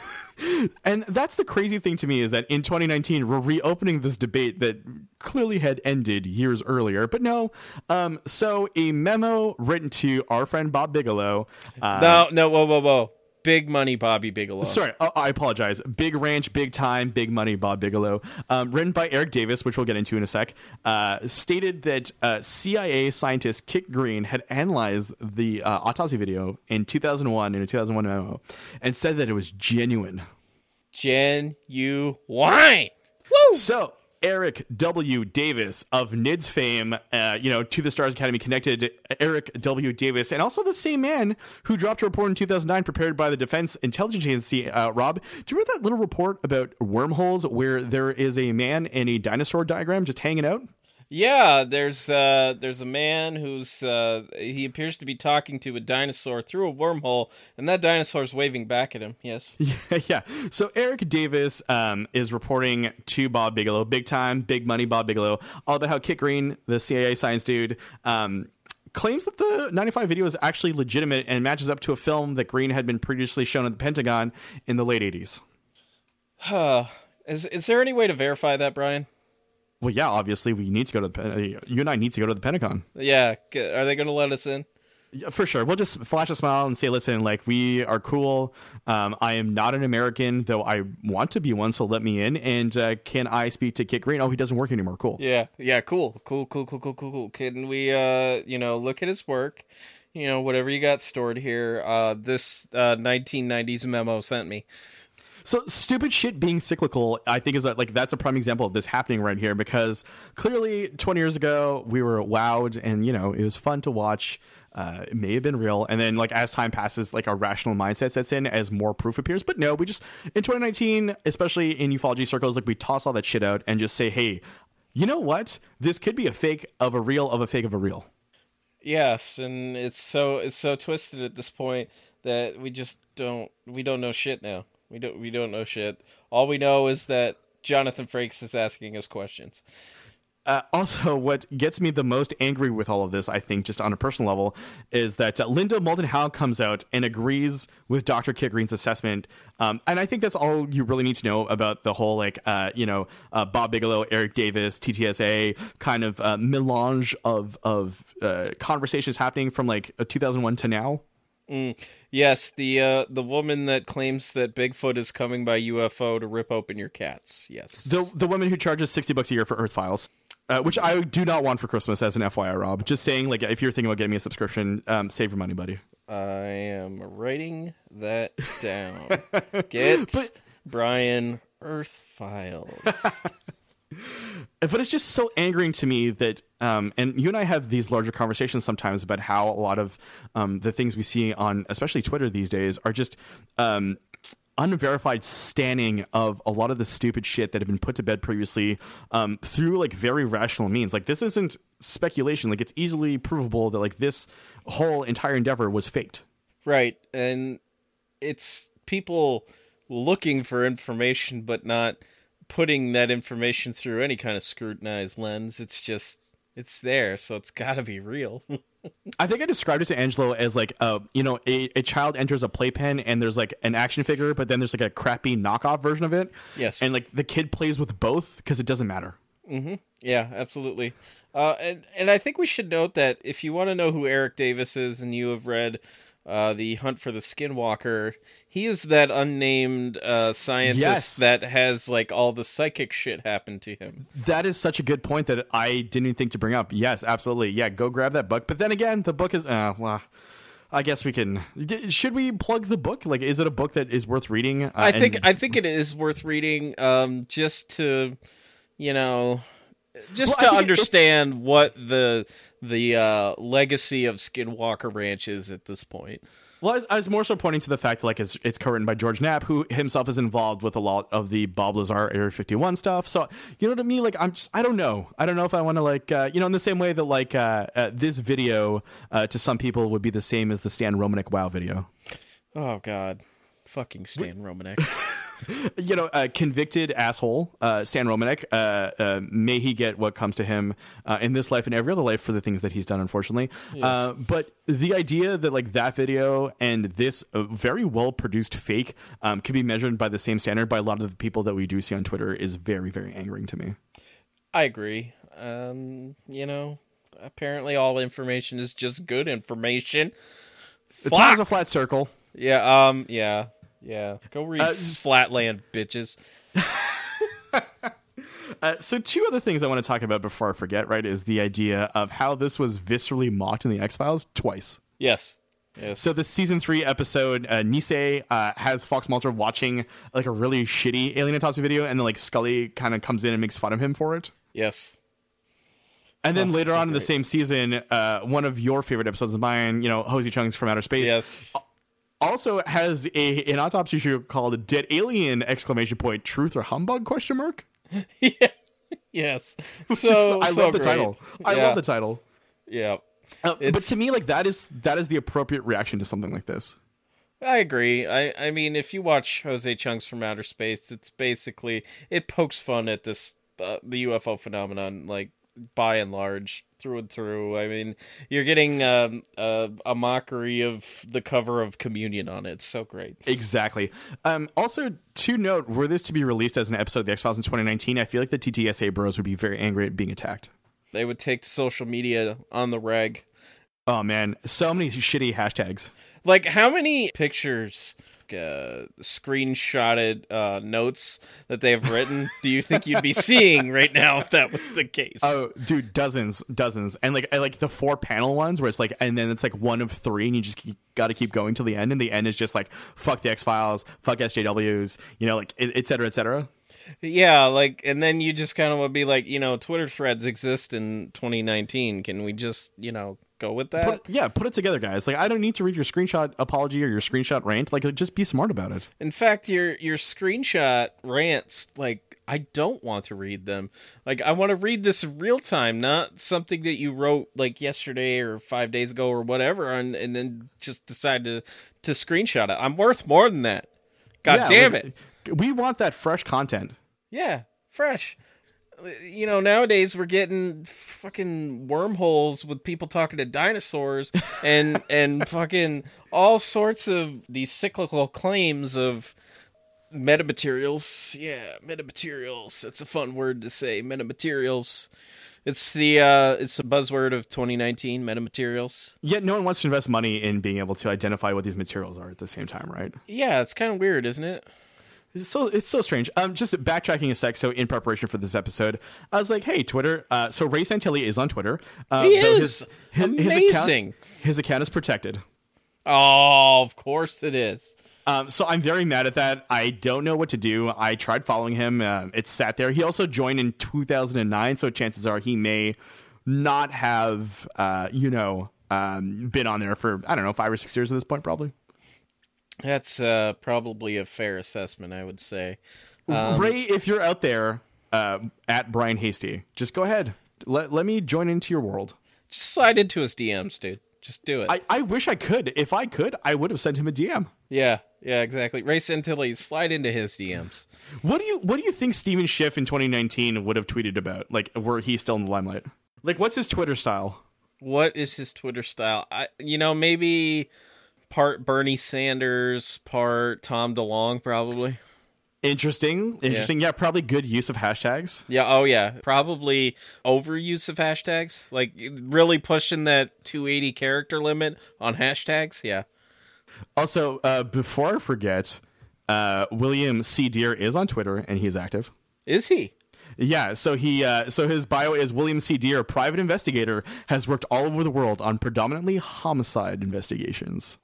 And that's the crazy thing to me is that in 2019 we're reopening this debate that clearly had ended years earlier. But no, um, so a memo written to our friend Bob Bigelow. Uh, no, no, whoa, whoa, whoa. Big money Bobby Bigelow. Sorry, uh, I apologize. Big Ranch, Big Time, Big Money, Bob Bigelow. Um, written by Eric Davis, which we'll get into in a sec, uh, stated that uh, CIA scientist Kit Green had analyzed the uh, autopsy video in 2001 in a 2001 memo and said that it was genuine. Gen you wine. So, Eric W. Davis of NIDS fame, uh, you know, to the Stars Academy connected Eric W. Davis, and also the same man who dropped a report in 2009 prepared by the Defense Intelligence Agency. Uh, Rob, do you remember that little report about wormholes where there is a man in a dinosaur diagram just hanging out? Yeah, there's uh there's a man who's uh he appears to be talking to a dinosaur through a wormhole and that dinosaur's waving back at him. Yes. Yeah, yeah. So Eric Davis um, is reporting to Bob Bigelow, big time, big money Bob Bigelow, all about how Kit Green, the CIA science dude, um, claims that the 95 video is actually legitimate and matches up to a film that Green had been previously shown at the Pentagon in the late 80s. Uh, is is there any way to verify that, Brian? Well, yeah, obviously we need to go to the Pen- uh, you and I need to go to the Pentagon. Yeah, are they going to let us in? Yeah, For sure. We'll just flash a smile and say, listen, like, we are cool. Um, I am not an American, though I want to be one, so let me in. And uh, can I speak to Kit Green? Oh, he doesn't work anymore. Cool. Yeah, yeah, cool, cool, cool, cool, cool, cool, cool. Can we, uh, you know, look at his work? You know, whatever you got stored here. Uh, this uh, 1990s memo sent me. So stupid shit being cyclical, I think is a, like that's a prime example of this happening right here because clearly 20 years ago we were wowed and you know it was fun to watch. Uh, it may have been real, and then like as time passes, like our rational mindset sets in as more proof appears. But no, we just in 2019, especially in ufology circles, like we toss all that shit out and just say, hey, you know what? This could be a fake of a real of a fake of a real. Yes, and it's so it's so twisted at this point that we just don't we don't know shit now. We don't we don't know shit. All we know is that Jonathan Frakes is asking us questions. Uh, also, what gets me the most angry with all of this, I think, just on a personal level, is that uh, Linda Moulton Howe comes out and agrees with Dr. Kit Green's assessment. Um, and I think that's all you really need to know about the whole, like, uh, you know, uh, Bob Bigelow, Eric Davis, TTSA kind of uh, melange of, of uh, conversations happening from like 2001 to now. Yes, the uh, the woman that claims that Bigfoot is coming by UFO to rip open your cats. Yes. The, the woman who charges 60 bucks a year for Earth Files. Uh, which I do not want for Christmas as an FYI, Rob. Just saying, like, if you're thinking about getting me a subscription, um, save your money, buddy. I am writing that down. Get Brian Earth Files. but it's just so angering to me that um, and you and i have these larger conversations sometimes about how a lot of um, the things we see on especially twitter these days are just um, unverified standing of a lot of the stupid shit that have been put to bed previously um, through like very rational means. Like this isn't speculation. Like it's easily provable that like this whole entire endeavor was faked. Right, and it's people looking for information but not putting that information through any kind of scrutinized lens. It's just it's there, so it's got to be real. I think I described it to Angelo as like a you know a, a child enters a playpen and there's like an action figure, but then there's like a crappy knockoff version of it. Yes. and like the kid plays with both because it doesn't matter. Yeah, absolutely. Uh, and and I think we should note that if you want to know who Eric Davis is, and you have read uh, the Hunt for the Skinwalker, he is that unnamed uh, scientist Yes. that has like all the psychic shit happen to him. That is such a good point that I didn't even think to bring up. Yes, absolutely. Yeah, go grab that book. But then again, the book is uh, well. I guess we can. Should we plug the book? Like, is it a book that is worth reading? Uh, I think and- I think it is worth reading, um, just to, you know, just Well, to it's- understand what the the uh, legacy of Skinwalker Ranch is at this point. Well, I was, I was more so pointing to the fact that like it's it's co-written by George Knapp, who himself is involved with a lot of the Bob Lazar Area 51 stuff. So you know, to me, like I'm just I don't know, I don't know if I want to like uh, you know, in the same way that like uh, uh, this video uh, to some people would be the same as the Stan Romanek Wow video. Oh God, fucking Stan Romanek. You know, uh, convicted asshole uh, Stan Romanek. Uh, uh, may he get what comes to him uh, in this life and every other life for the things that he's done, unfortunately. Uh, but the idea that like that video and this uh, very well produced fake um, can be measured by the same standard by a lot of the people that we do see on Twitter is very, very angering to me. I agree. Um, you know, apparently all information is just good information. It's always a flat circle. Yeah. Um. Yeah. Yeah. Go read Uh, Flatland, bitches. Uh, so two other things I want to talk about before I forget, right, is the idea of how this was viscerally mocked in the X Files twice. Yes. Yes. So the season three episode, uh, Nisei uh, has Fox Mulder watching like a really shitty alien autopsy video, and then like Scully kind of comes in and makes fun of him for it. yes. And then Oh, later so on in the same season, uh, one of your favorite episodes of mine, you know, Jose Chung's from Outer Space, Yes. Also has a an autopsy show called "Dead Alien!" exclamation point Truth or humbug question mark. yeah. Yes. So is- I so love the great. title. I Yeah. love the title. Yeah. Uh, but to me, like that is that is the appropriate reaction to something like this. I agree. I, I mean, if you watch Jose Chung's from Outer Space, it's basically it pokes fun at this uh, the UFO phenomenon, like by and large, through and through. I mean, you're getting um, a, a mockery of the cover of Communion on it. It's so great. Exactly. Um, also, to note, were this to be released as an episode of the X Files in 2019, I feel like the TTSA bros would be very angry at being attacked. They would take social media on the reg. Oh man, so many shitty hashtags. Like, how many pictures, uh, screenshotted uh, notes that they've written do you think you'd be seeing right now if that was the case? Oh, dude, dozens, dozens, and like and like the four panel ones where it's like, and then it's like one of three, and you just got to keep going till the end, and the end is just like fuck the X Files, fuck SJWs, you know, like et cetera, et cetera. Yeah, like, and then you just kind of would be like, you know, Twitter threads exist in 2019. Can we just, you know, go with that? Put, yeah, put it together, guys. Like, I don't need to read your screenshot apology or your screenshot rant. Like, just be smart about it. In fact, your your screenshot rants, like, I don't want to read them. Like, I want to read this real time, not something that you wrote like yesterday or five days ago or whatever, and and then just decide to to screenshot it. I'm worth more than that. God Yeah, damn like, it. We want that fresh content. Yeah, fresh. You know, nowadays we're getting fucking wormholes with people talking to dinosaurs and and fucking all sorts of these cyclical claims of metamaterials. Yeah, metamaterials. It's a fun word to say. Metamaterials. It's the uh it's a buzzword of 2019, metamaterials. Yet no one wants to invest money in being able to identify what these materials are at the same time, right? Yeah, it's kind of weird, isn't it? It's so it's so strange. Um, just backtracking a sec. So in preparation for this episode, I was like, "Hey, Twitter." Uh, so Ray Santilli is on Twitter. Uh, He is. account, Amazing. his account is protected. Oh, of course it is. Um, so I'm very mad at that. I don't know what to do. I tried following him. Uh, it sat there. He also joined in 2009, so chances are he may not have, uh, you know, um, been on there for I don't know five or six years at this point, probably. That's uh, probably a fair assessment, I would say. Ray, if you're out there uh, at Brian Hastie, just go ahead. Let let me join into your world. Just slide into his DMs, dude. Just do it. I, I wish I could. If I could, I would have sent him a DM. yeah, yeah, exactly. Ray Santilli, slide into his DMs. What do you What do you think Steven Schiff in 2019 would have tweeted about? Like, were he still in the limelight? Like, what's his Twitter style? What is his Twitter style? I, you know, maybe part Bernie Sanders, part Tom DeLonge, probably. Interesting. Interesting. Yeah. probably good use of hashtags. Yeah. Oh, yeah. Probably overuse of hashtags. Like really pushing that 280 character limit on hashtags. Yeah. Also, uh, before I forget, uh, William C. Dear is on Twitter and he's active. Is he? Yeah, so he uh, so his bio is William C. Dear, private investigator, has worked all over the world on predominantly homicide investigations.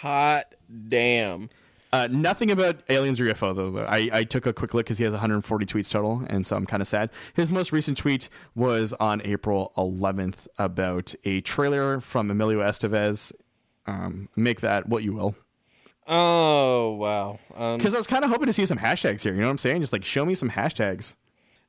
Hot damn. Uh, nothing about aliens or UFO though. though. I, I took a quick look because he has 140 tweets total, and so I'm kind of sad. His most recent tweet was on April 11th about a trailer from Emilio Estevez. Um, make that what you will, Oh, wow. Um, because I was kind of hoping to see some hashtags here. You know what I'm saying? Just like show me some hashtags.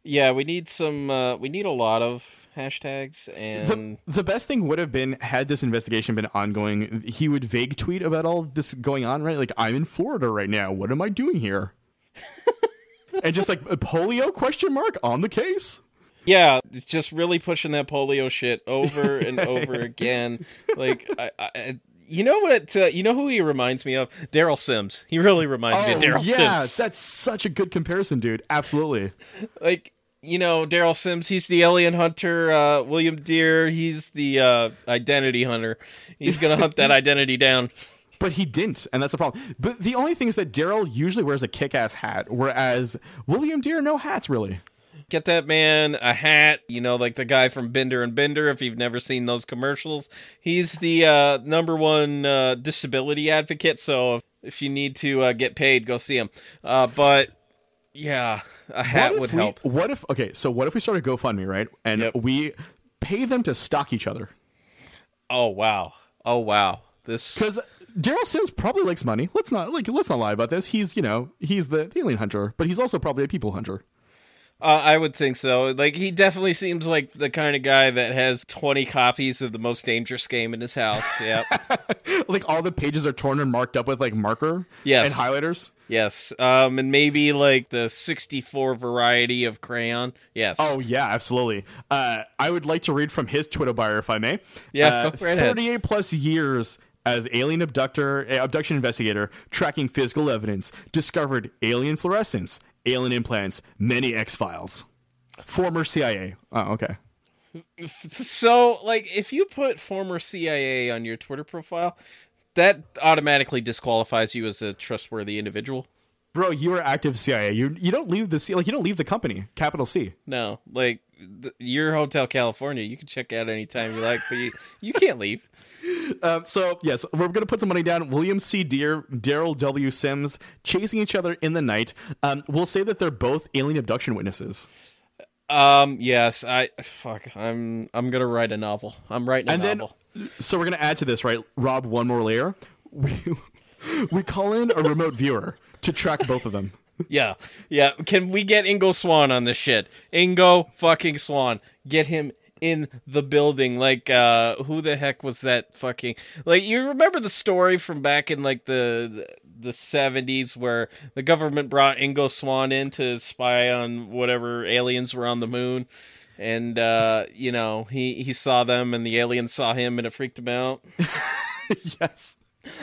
Yeah, we need some. Uh, we need a lot of hashtags, The, and the best thing would have been had this investigation been ongoing. He would vague tweet about all this going on, right? Like I'm in Florida right now. What am I doing here? and just like polio question mark on the case. yeah, it's just really pushing that polio shit over and over again. Like, I, I, you know what? It, uh, you know who he reminds me of? Derrel Sims. He really reminds me of Derrel Oh, yeah, Sims. that's such a good comparison, dude. Absolutely. like you know Derrel Sims. He's the alien hunter. Uh, William Dear. He's the uh, identity hunter. He's gonna hunt that identity down. But he didn't, and that's the problem. But the only thing is that Derrel usually wears a kick-ass hat, whereas William Dear no hats really. Get that man a hat, you know, like the guy from Bender and Bender. If you've never seen those commercials, he's the uh, number one uh, disability advocate. So if, if you need to uh, get paid, go see him. Uh, but yeah, a hat would we- help. What if okay? So what if we start a GoFundMe, right? And Yep. we pay them to stalk each other Oh wow! Oh wow! This because Derrel Sims probably likes money. Let's not like let's not lie about this. He's you know he's the alien hunter, but he's also probably a people hunter. Uh, I would think so. Like he definitely seems like the kind of guy that has twenty copies of the most dangerous game in his house. Yep. like all the pages are torn and marked up with like marker Yes. and highlighters. yes. Um, and maybe like the sixty-four variety of crayon. Yes. Oh yeah, absolutely. Uh, I would like to read from his Twitter bio, if I may. Yeah, uh, right ahead. thirty-eight plus years as alien abductor, uh, abduction investigator, tracking physical evidence, discovered alien fluorescence, alien implants, many X files. Former CIA. Oh, okay. So, like, if you put former CIA on your Twitter profile, that automatically disqualifies you as a trustworthy individual. Bro, you are active CIA. You you don't leave the C like you don't leave the company. Capital C. No, like th- your Hotel California, you can check out anytime you like, but you, you can't leave. Um, so yes, we're gonna put some money down. William C. Dear, Derrel W. Sims, chasing each other in the night. Um, we'll say that they're both alien abduction witnesses. Um, yes, I fuck. I'm I'm gonna write a novel. I'm writing a And then, novel. so we're gonna add to this, right? Rob, one more layer. We we call in a remote viewer to track both of them. Yeah, yeah. Can we get Ingo Swann on this shit? Ingo fucking Swann. Get him in the building. Like, uh, who the heck was that fucking? Like, you remember the story from back in like the the seventies where the government brought Ingo Swann in to spy on whatever aliens were on the moon. And uh, you know he, he saw them, and the aliens saw him, and it freaked him out. yes.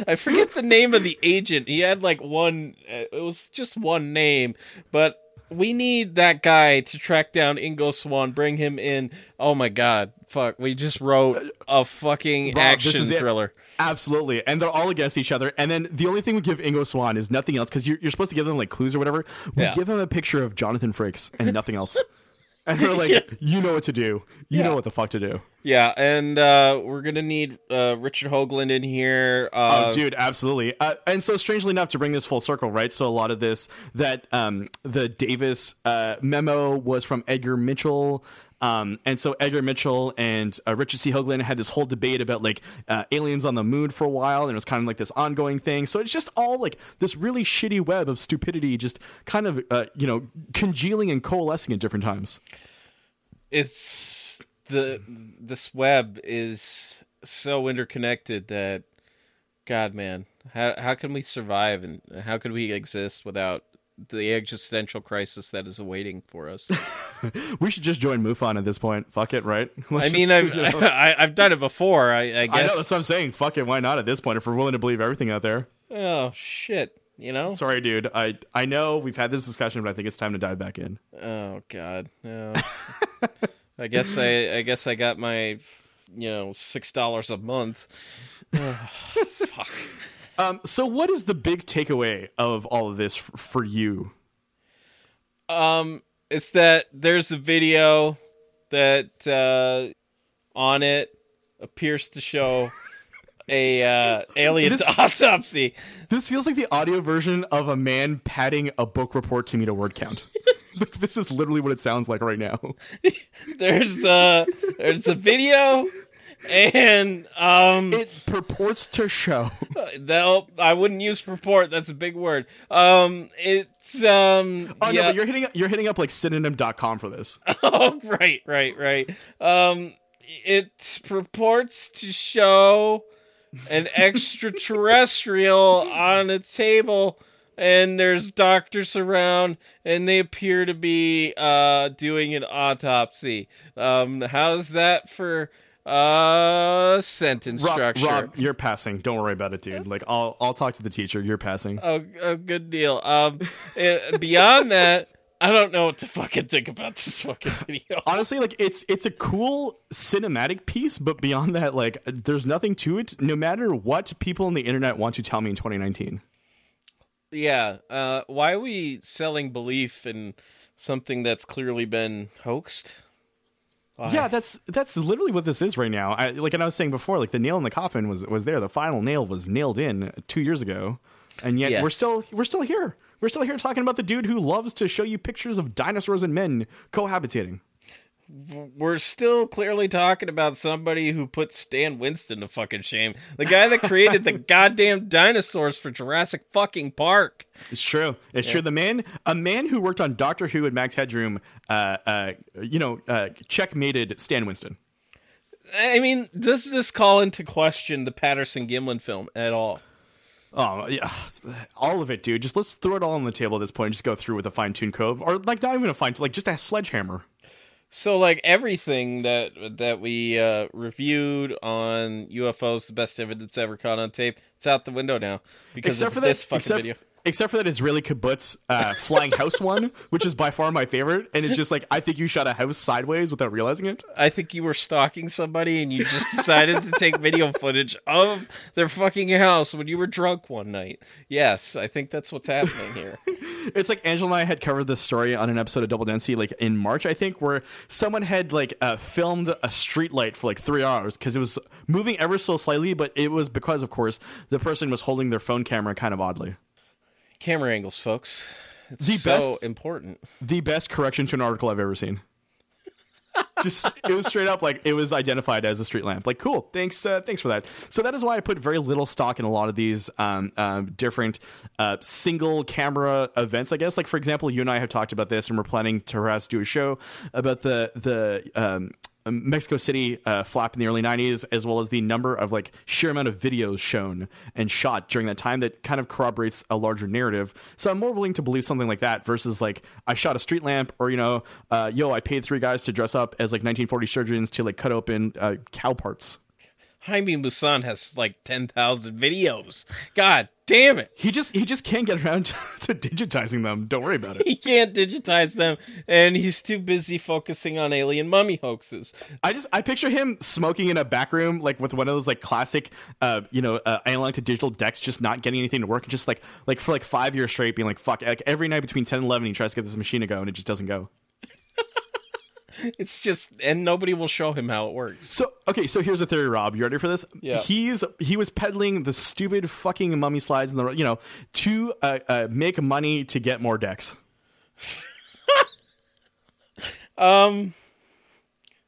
I forget the name of the agent. He had like one. uh, It was just one name, but we need that guy to track down Ingo Swann, bring him in. Oh my god, fuck! We just wrote a fucking Rob, action it. thriller. Absolutely, and they're all against each other. And then the only thing we give Ingo Swann is nothing else because you're, you're supposed to give them like clues or whatever. We Yeah. give him a picture of Jonathan Frakes and nothing else. And we're like, you know what to do. You Yeah. know what the fuck to do. Yeah, and uh, we're gonna need uh, Richard Hoagland in here. Uh, Oh, dude, absolutely. Uh, and so, strangely enough, to bring this full circle, right? So, a lot of this that um, the Davis uh, memo was from Edgar Mitchell. Um, and so Edgar Mitchell and uh, Richard C. Hoagland had this whole debate about like uh, aliens on the moon for a while, and it was kind of like this ongoing thing. So it's just all like this really shitty web of stupidity, just kind of uh, you know congealing and coalescing at different times. it's the this web is so interconnected that god man how how can we survive and how could we exist without the existential crisis that is awaiting for us We should just join MUFON at this point. Fuck it, right? Let's i mean just, I've, you know- I, i've done it before i, I I guess know that's what I'm saying. Fuck it, why not at this point? If we're willing to believe everything out there. oh shit you know Sorry, dude. I I know we've had this discussion, but I think it's time to dive back in. oh god no i guess i i guess i got my you know six dollars a month Ugh, fuck Um, so what is the big takeaway of all of this f- for you? Um, it's that there's a video that uh, on it appears to show a uh, alien This- autopsy. This feels like the audio version of a man padding a book report to meet a word count. This is literally what it sounds like right now. There's uh there's a video, and um, It purports to show. no, I wouldn't use purport. That's a big word. Um, it's um, Oh no, yeah. but you're hitting you're hitting up like synonym.com for this. Oh, right, right, right. Um, it purports to show an extraterrestrial on a table, and there's doctors around, and they appear to be uh doing an autopsy. Um, how's that for uh sentence Rob, structure? Rob, you're passing. Don't worry about it, dude. Like I'll I'll talk to the teacher. You're passing. Oh, a good deal. Um, eh, beyond that, I don't know what to fucking think about this fucking video. honestly like it's it's a cool cinematic piece but beyond that like there's nothing to it no matter what people on the internet want to tell me in 2019 Yeah. Uh, why are we selling belief in something that's clearly been hoaxed? Yeah that's that's literally what this is right now. I, like and i was saying before like the nail in the coffin was was there. The final nail was nailed in two years ago. And yet Yes. we're still we're still here. We're still here talking about the dude who loves to show you pictures of dinosaurs and men cohabitating We're still clearly talking about somebody who put Stan Winston to fucking shame. The guy that created the goddamn dinosaurs for Jurassic fucking Park. It's true. It's true. The man, a man who worked on Doctor Who and Max Headroom, uh, uh, you know, uh, checkmated Stan Winston. I mean, does this call into question the Patterson Gimlin film at all? Oh yeah, all of it, dude. Just let's throw it all on the table at this point. and Just go through with a fine tuned cove, or like not even a fine, like just a sledgehammer. So like everything that that we uh, reviewed on UFOs, the best evidence ever caught on tape, it's out the window now because Except of for this that, fucking except, video. Except for that Israeli kibbutz uh, flying house one, which is by far my favorite, and it's just like I think you shot a house sideways without realizing it. I think you were stalking somebody and you just decided to take video footage of their fucking house when you were drunk one night. Yes, I think that's what's happening here. It's like Angela and I had covered this story on an episode of Double Density, like in March, I think, where someone had like uh, filmed a street light for like three hours because it was moving ever so slightly, but it was because, of course, the person was holding their phone camera kind of oddly. Camera angles, folks. It's The so best- important. The best correction to an article I've ever seen. Just it was straight up like it was identified as a street lamp. Like, cool, thanks, uh, thanks for that. So that is why I put very little stock in a lot of these um, um, different uh, single camera events. I guess, like for example, you and I have talked about this, and we're planning to perhaps do a show about the the um, Mexico City uh, flap in the early 90s, as well as the number of like sheer amount of videos shown and shot during that time that kind of corroborates a larger narrative. So I'm more willing to believe something like that versus like I shot a street lamp or, you know, uh, yo, I paid three guys to dress up as like 1940 surgeons to like cut open uh, cow parts. Jaime Maussan has like 10,000 videos. God damn it. He just he just can't get around to, to digitizing them. Don't worry about it. He can't digitize them, and he's too busy focusing on alien mummy hoaxes. I just I picture him smoking in a back room like with one of those like classic uh you know uh, analog to digital decks just not getting anything to work and just like like for like 5 years straight being like fuck like every night between 10 and 11 he tries to get this machine to go and it just doesn't go. It's just, and nobody will show him how it works. So okay, so here's a theory, Rob. You ready for this? Yeah. He's he was peddling the stupid fucking mummy slides in the you know to uh, uh, make money to get more decks. Um,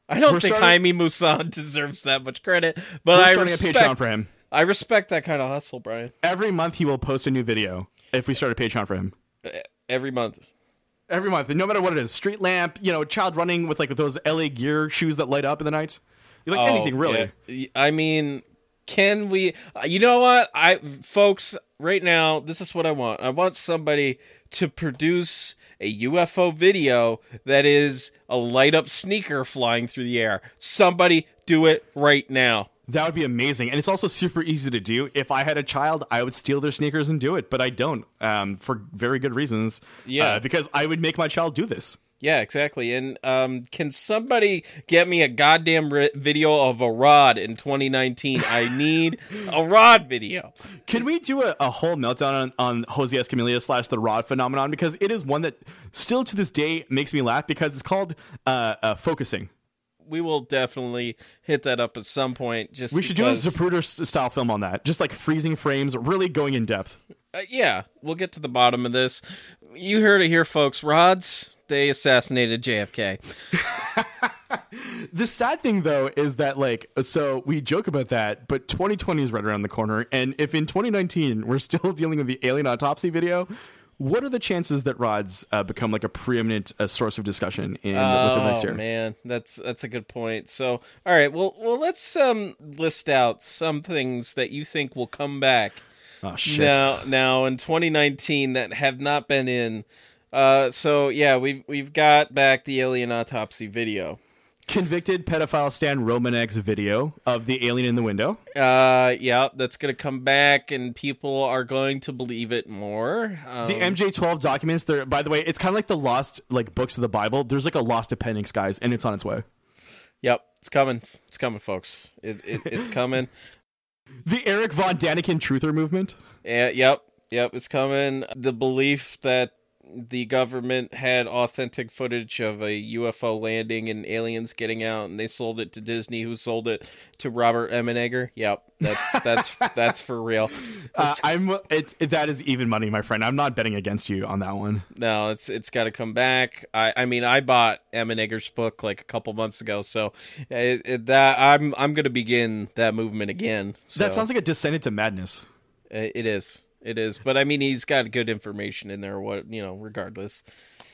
I don't We're think starting- Jaime Maussan deserves that much credit, but We're I starting respect, a Patreon for him. I respect that kind of hustle, Brian. Every month he will post a new video if we start a Patreon for him. Every month. Every month, no matter what it is, street lamp, you know, child running with like with those LA Gear shoes that light up in the night, like Oh, anything really. yeah. I mean, can we? uh, You know what, I folks, right now, this is what I want. I want somebody to produce a UFO video that is a light up sneaker flying through the air. Somebody do it right now. That would be amazing, and it's also super easy to do. If I had a child, I would steal their sneakers and do it, but I don't, um, for very good reasons. Yeah. uh, because I would make my child do this. Yeah, exactly. And um, can somebody get me a goddamn ri- video of a rod in 2019? I need a rod video. Can we do a, a whole meltdown on, on Jose Escamilla slash the Rod phenomenon? Because it is one that still to this day makes me laugh because it's called uh, uh, focusing. We will definitely hit that up at some point. Just We should do a Zapruder style film on that, just like freezing frames, really going in depth. Uh, yeah, we'll get to the bottom of this. You heard it here, folks. Rods, they assassinated JFK. The sad thing though is that like so we joke about that, but 2020 is right around the corner, and if in 2019 we're still dealing with the alien autopsy video, what are the chances that rods uh, become like a preeminent uh, source of discussion in within next oh year? man, that's that's a good point. So, all right, well, well, let's um list out some things that you think will come back Oh shit! now now in 2019 that have not been in. Uh, so yeah, we've we've got back the alien autopsy video. Convicted pedophile Stan Romanek's video of the alien in the window. Uh, yeah, that's gonna come back, and people are going to believe it more. Um, The MJ12 documents. There, by the way, it's kind of like the lost like books of the Bible. There's like a lost appendix, guys, and it's on its way. Yep, it's coming. It's coming, folks. It, it, it's coming. The Erich von Däniken truther movement. Yeah, yep, yep, it's coming. The belief that the government had authentic footage of a UFO landing and aliens getting out, and they sold it to Disney, who sold it to Robert Emenegger. Yep, that's that's that's for real. Uh, I'm it, it, that is even money, my friend. I'm not betting against you on that one. No, it's it's got to come back. I I mean, I bought Emenegger's book like a couple months ago, so it, it, that I'm I'm gonna begin that movement again. So. That sounds like a descent into madness. Uh, It is. It is. But I mean, he's got good information in there. What you know, regardless.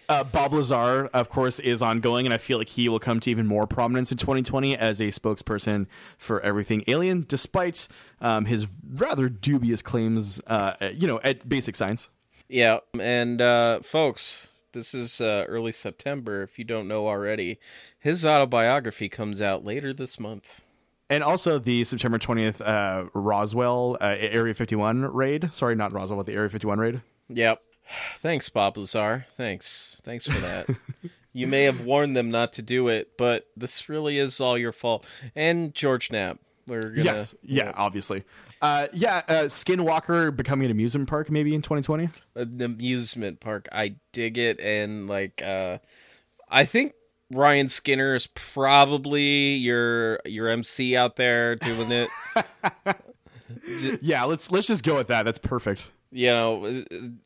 Uh, Bob Lazar, of course, is ongoing, and I feel like he will come to even more prominence in 2020 as a spokesperson for everything alien, despite um, his rather dubious claims, uh, you know, at basic science. Yeah, and uh, folks, this is uh, early September. If you don't know already, his autobiography comes out later this month. And also the September 20th uh, Roswell uh, Area 51 raid. Sorry, not Roswell, but the Area 51 raid. Yep. Thanks, Bob Lazar. Thanks. Thanks for that. you may have warned them not to do it, but this really is all your fault. And George Knapp. We're gonna, yes, yeah, obviously. Uh, yeah, uh, Skinwalker becoming an amusement park maybe in 2020. An amusement park. I dig it, and like, uh, I think Ryan Skinner is probably your your MC out there doing it. yeah, let's let's just go with that. That's perfect. You know,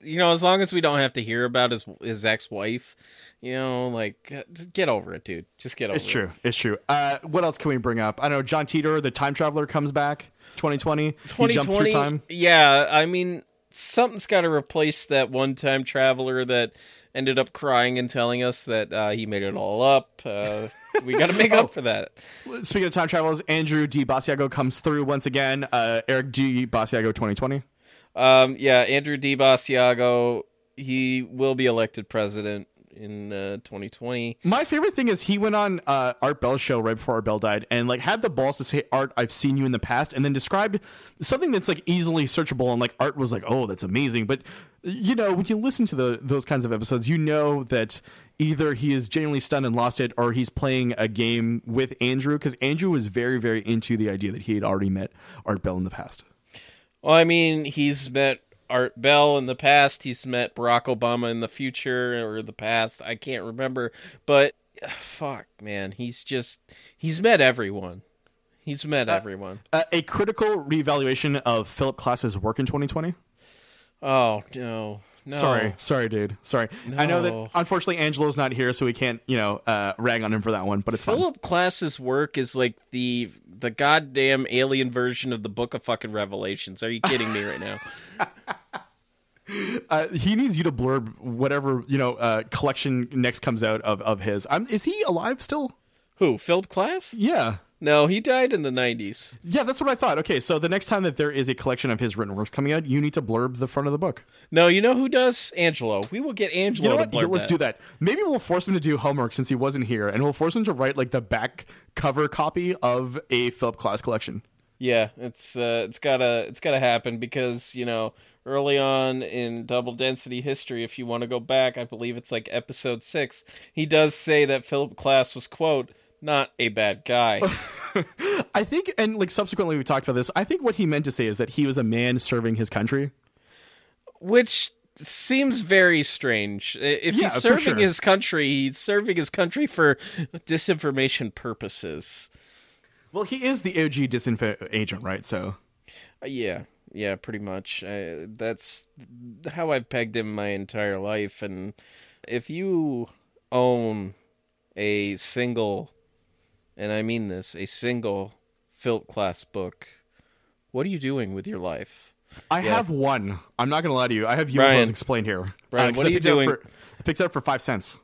you know, as long as we don't have to hear about his his ex wife, you know, like just get over it, dude. Just get over It's it. It's true. It's true. Uh, what else can we bring up? I know John Titor, the time traveler, comes back. 2020. He jumps through time. Yeah, I mean, something's got to replace that one time traveler that ended up crying and telling us that uh, he made it all up. Uh, we got to make up for that. Speaking of time travels, Andrew D. Basiago comes through once again. Uh, Eric G. Basiago 2020. Um, yeah, Andrew D. Basiago, he will be elected president in uh, 2020. My favorite thing is he went on uh, Art Bell's show right before Art Bell died and like had the balls to say, "Art, I've seen you in the past," and then described something that's like easily searchable. And like Art was like, "Oh, that's amazing," but you know when you listen to the those kinds of episodes, you know that either he is genuinely stunned and lost it, or he's playing a game with Andrew because Andrew was very very into the idea that he had already met Art Bell in the past. Well, I mean, he's met Art Bell in the past. He's met Barack Obama in the future or the past. I can't remember, but uh, fuck, man, he's just he's met everyone. He's met everyone. Uh, a critical reevaluation of Philip Klass's work in 2020. Oh no, no. Sorry, sorry, dude. Sorry. I know that unfortunately Angelo's not here, so we can't, you know, uh, rag on him for that one. But it's fine. Philip Klass's work is like the the goddamn alien version of the Book of fucking Revelations. Are you kidding me right now? Uh, he needs you to blurb whatever you know uh, collection next comes out of of his. Um, is he alive still? Who? Philip Klass? Yeah. No, he died in the nineties. Yeah, that's what I thought. Okay, so the next time that there is a collection of his written works coming out, you need to blurb the front of the book. No, you know who does? Angelo. We will get Angelo You know to what? blurb Let's that. do that. Maybe we'll force him to do homework since he wasn't here, and we'll force him to write like the back cover copy of a Philip Klass collection. Yeah, it's uh, it's gotta it's gotta happen because you know early on in double density history, if you want to go back, I believe it's like episode six. He does say that Philip Klass was quote not a bad guy. I think, and like subsequently we talked about this. I think what he meant to say is that he was a man serving his country. which seems very strange. If Yeah, he's serving sure. his country, he's serving his country for disinformation purposes. Well, he is the OG disinfo agent, right? So Uh, yeah, yeah, pretty much. Uh, that's how I've pegged him my entire life. And if you own a single, and I mean this, a single Philip Klass book, what are you doing with your life? I have one. I'm not gonna lie to you. I have UFOs explained here. Brian, 'cause what I are you picked it up doing? For, I picked it up for five cents.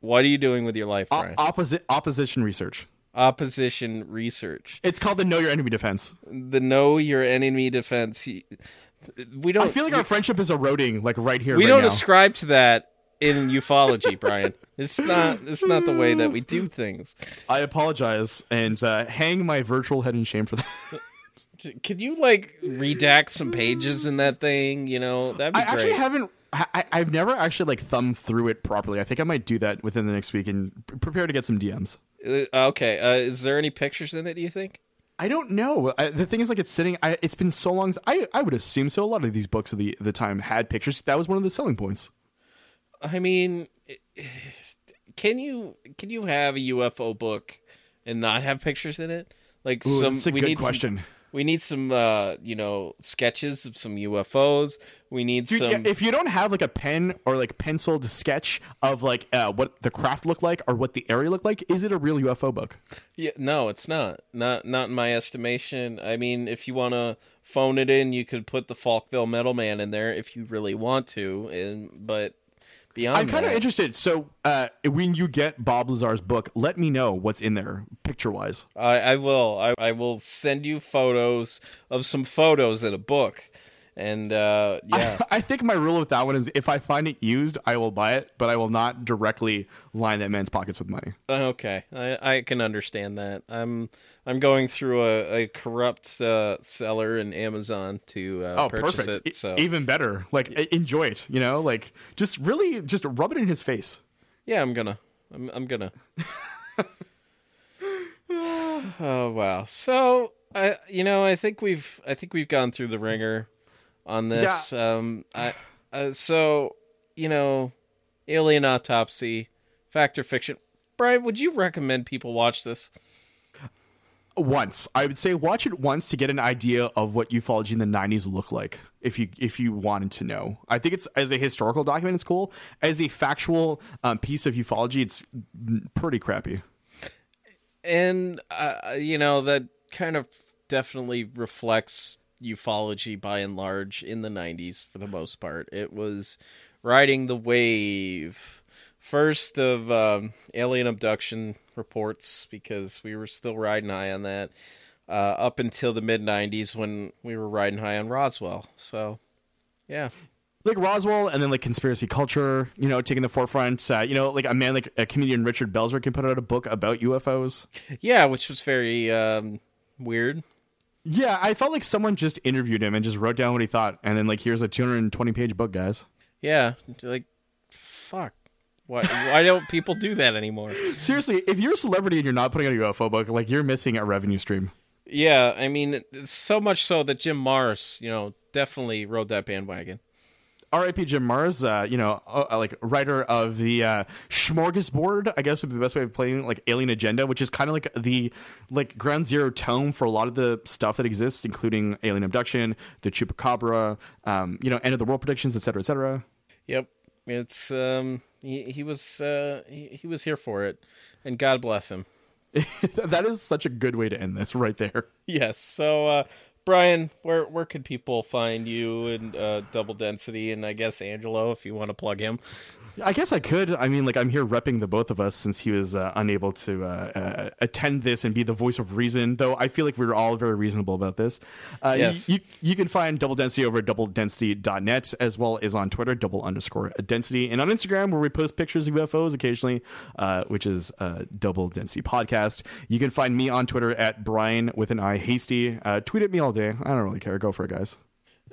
What are you doing with your life, O- Brian? opposite opposition research. Opposition research. It's called the Know Your Enemy Defense. the know your enemy defense. We don't. I feel like our friendship is eroding, like right here. we right don't now. ascribe to that in ufology, Brian. It's not. It's not the way that we do things. I apologize and uh, hang my virtual head in shame for that. Could you like redact some pages in that thing? You know, that'd be I great. actually haven't. I, I've never actually like thumbed through it properly. I think I might do that within the next week and prepare to get some DMs. Uh, okay. Uh, is there any pictures in it? Do you think? I don't know. I, the thing is, like, it's sitting. I, it's been so long. I I would assume so. A lot of these books of the the time had pictures. That was one of the selling points. I mean, can you can you have a UFO book and not have pictures in it? Like Ooh, some, that's a we good need some- question. We need some, uh, you know, sketches of some UFOs. We need Dude, some. yeah, if you don't have like a pen or like penciled sketch of like uh, what the craft looked like or what the area looked like, is it a real UFO book? Yeah, no, it's not. Not not in my estimation. I mean, if you want to phone it in, you could put the Falkville Metal Man in there if you really want to. And but beyond I'm kind of interested. So uh, when you get Bob Lazar's book, let me know what's in there picture wise. I, I will. I, I will send you photos of some photos in a book, And uh, yeah, I think my rule with that one is if I find it used, I will buy it, but I will not directly line that man's pockets with money. okay, I, I can understand that. I'm I'm going through a, a corrupt uh, seller in Amazon to uh, Oh, purchase perfect. it. E- So Even better. Like e- enjoy it, you know? Like just really just rub it in his face. yeah, I'm gonna I'm I'm gonna. oh wow! So I you know I think we've I think we've gone through the ringer on this. Um, I uh, so you know, alien autopsy, Factor fiction. Brian, would you recommend people watch this? once. I would say watch it once to get an idea of what ufology in the '90s looked like. If you if you wanted to know, I think it's as a historical document, it's cool. As a factual um, piece of ufology, it's pretty crappy. and uh, you know that kind of definitely reflects ufology by and large in the 90s for the most part it was riding the wave first of um, alien abduction reports because we were still riding high on that uh, up until the mid 90s when we were riding high on roswell so yeah like Roswell and then like conspiracy culture, you know, taking the forefront. Uh, you know, like a man like a comedian Richard Belzer can put out a book about UFOs. yeah which was very um, weird Yeah, I felt like someone just interviewed him and just wrote down what he thought, and then like here's a 220 page book, guys. yeah like fuck why, why don't people do that anymore Seriously, if you're a celebrity and you're not putting out a UFO book, like you're missing a revenue stream. Yeah, I mean, so much so that Jim Marrs, you know, definitely rode that bandwagon. R.I.P. Jim Marrs, uh, you know, uh, like writer of the uh, Smorgasbord, I guess would be the best way of playing like Alien Agenda, which is kind of like the like ground zero tone for a lot of the stuff that exists, including alien abduction, the chupacabra, um, you know, end of the world predictions, et cetera, et cetera. Yep, it's um, he he was uh he, he was here for it, and God bless him. that is such a good way to end this right there. Yes. So, uh, Brian, where where could people find you and uh, Double Density, and I guess Angelo, if you want to plug him? I guess I could. I mean, like I'm here repping the both of us since he was uh, unable to uh, uh, attend this and be the voice of reason. Though I feel like we are all very reasonable about this. Uh, Yes. You, you can find Double Density over at doubledensity.net as well as on Twitter, double underscore density, and on Instagram where we post pictures of UFOs occasionally, uh, which is uh, Double Density Podcast. You can find me on Twitter at Brian with an I Hastie. Uh, tweet at me all day. I don't really care. Go for it, guys.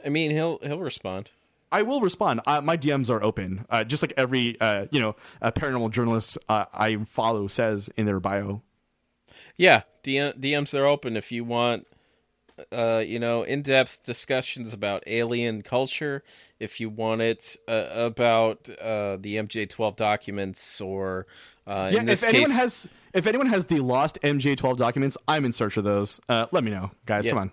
I mean, he'll he'll respond. I will respond. Uh, my DMs are open, uh, just like every uh, you know paranormal journalist uh, I follow says in their bio. Yeah, DM, DMs are open if you want, uh, you know, in-depth discussions about alien culture. If you want it uh, about uh, the MJ12 documents, or uh, Yeah, in this if anyone has if anyone has the lost MJ12 documents, I'm in search of those. Uh, let me know, guys. Yeah. Come on.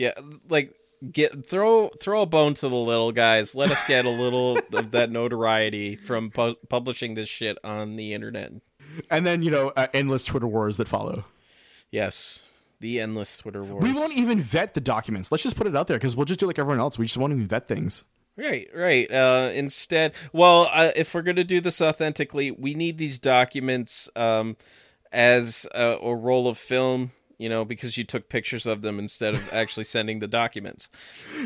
Yeah, like get throw throw a bone to the little guys. Let us get a little of that notoriety from pu- publishing this shit on the internet. And then you know, uh, endless Twitter wars that follow. Yes, the endless Twitter wars. We won't even vet the documents. Let's just put it out there because we'll just do like everyone else. We just won't even vet things. Right, right. Uh, instead, well, uh, if we're going to do this authentically, we need these documents um, as a, a roll of film, you know, because you took pictures of them instead of actually sending the documents.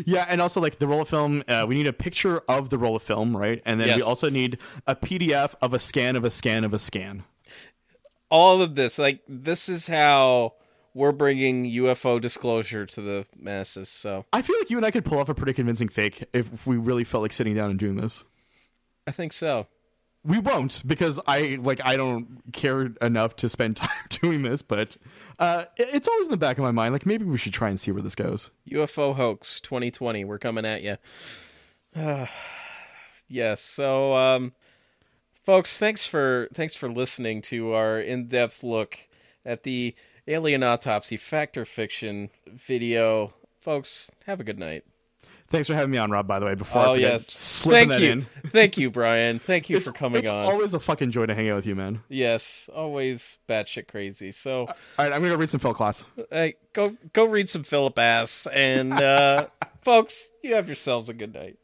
Yeah, and also like the roll of film, uh, we need a picture of the roll of film, right? And then we also need a PDF of a scan of a scan of a scan. All of this, like, this is how we're bringing UFO disclosure to the masses. So I feel like you and I could pull off a pretty convincing fake if, if we really felt like sitting down and doing this. I think so. We won't because I like I don't care enough to spend time doing this, but uh, it's always in the back of my mind. Like maybe we should try and see where this goes. UFO hoax 2020. We're coming at you. Uh, yes. So, um, folks, thanks for thanks for listening to our in-depth look at the alien autopsy fact or fiction video. Folks, have a good night. Thanks for having me on, Rob. By the way, before I oh forget, yes, slipping thank that you, in. thank you, Brian. Thank you It's, for coming it's on. always a fucking joy to hang out with you, man. yes, always batshit crazy. So, All right, I'm gonna go read some Phil Klass. hey, go go read some Philip Ass, and uh, folks, you have yourselves a good night.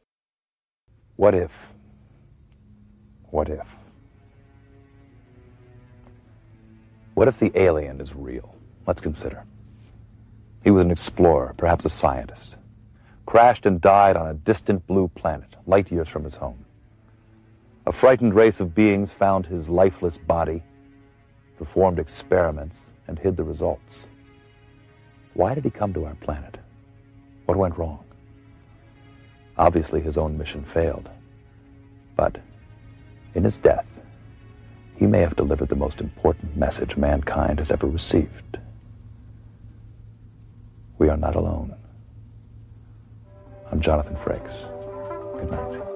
What if? What if? What if the alien is real? Let's consider. He was an explorer, perhaps a scientist. Crashed and died on a distant blue planet, light years from his home. A frightened race of beings found his lifeless body, performed experiments, and hid the results. Why did he come to our planet? What went wrong? Obviously, his own mission failed. But in his death, he may have delivered the most important message mankind has ever received. We are not alone. I'm Jonathan Frakes. Good night.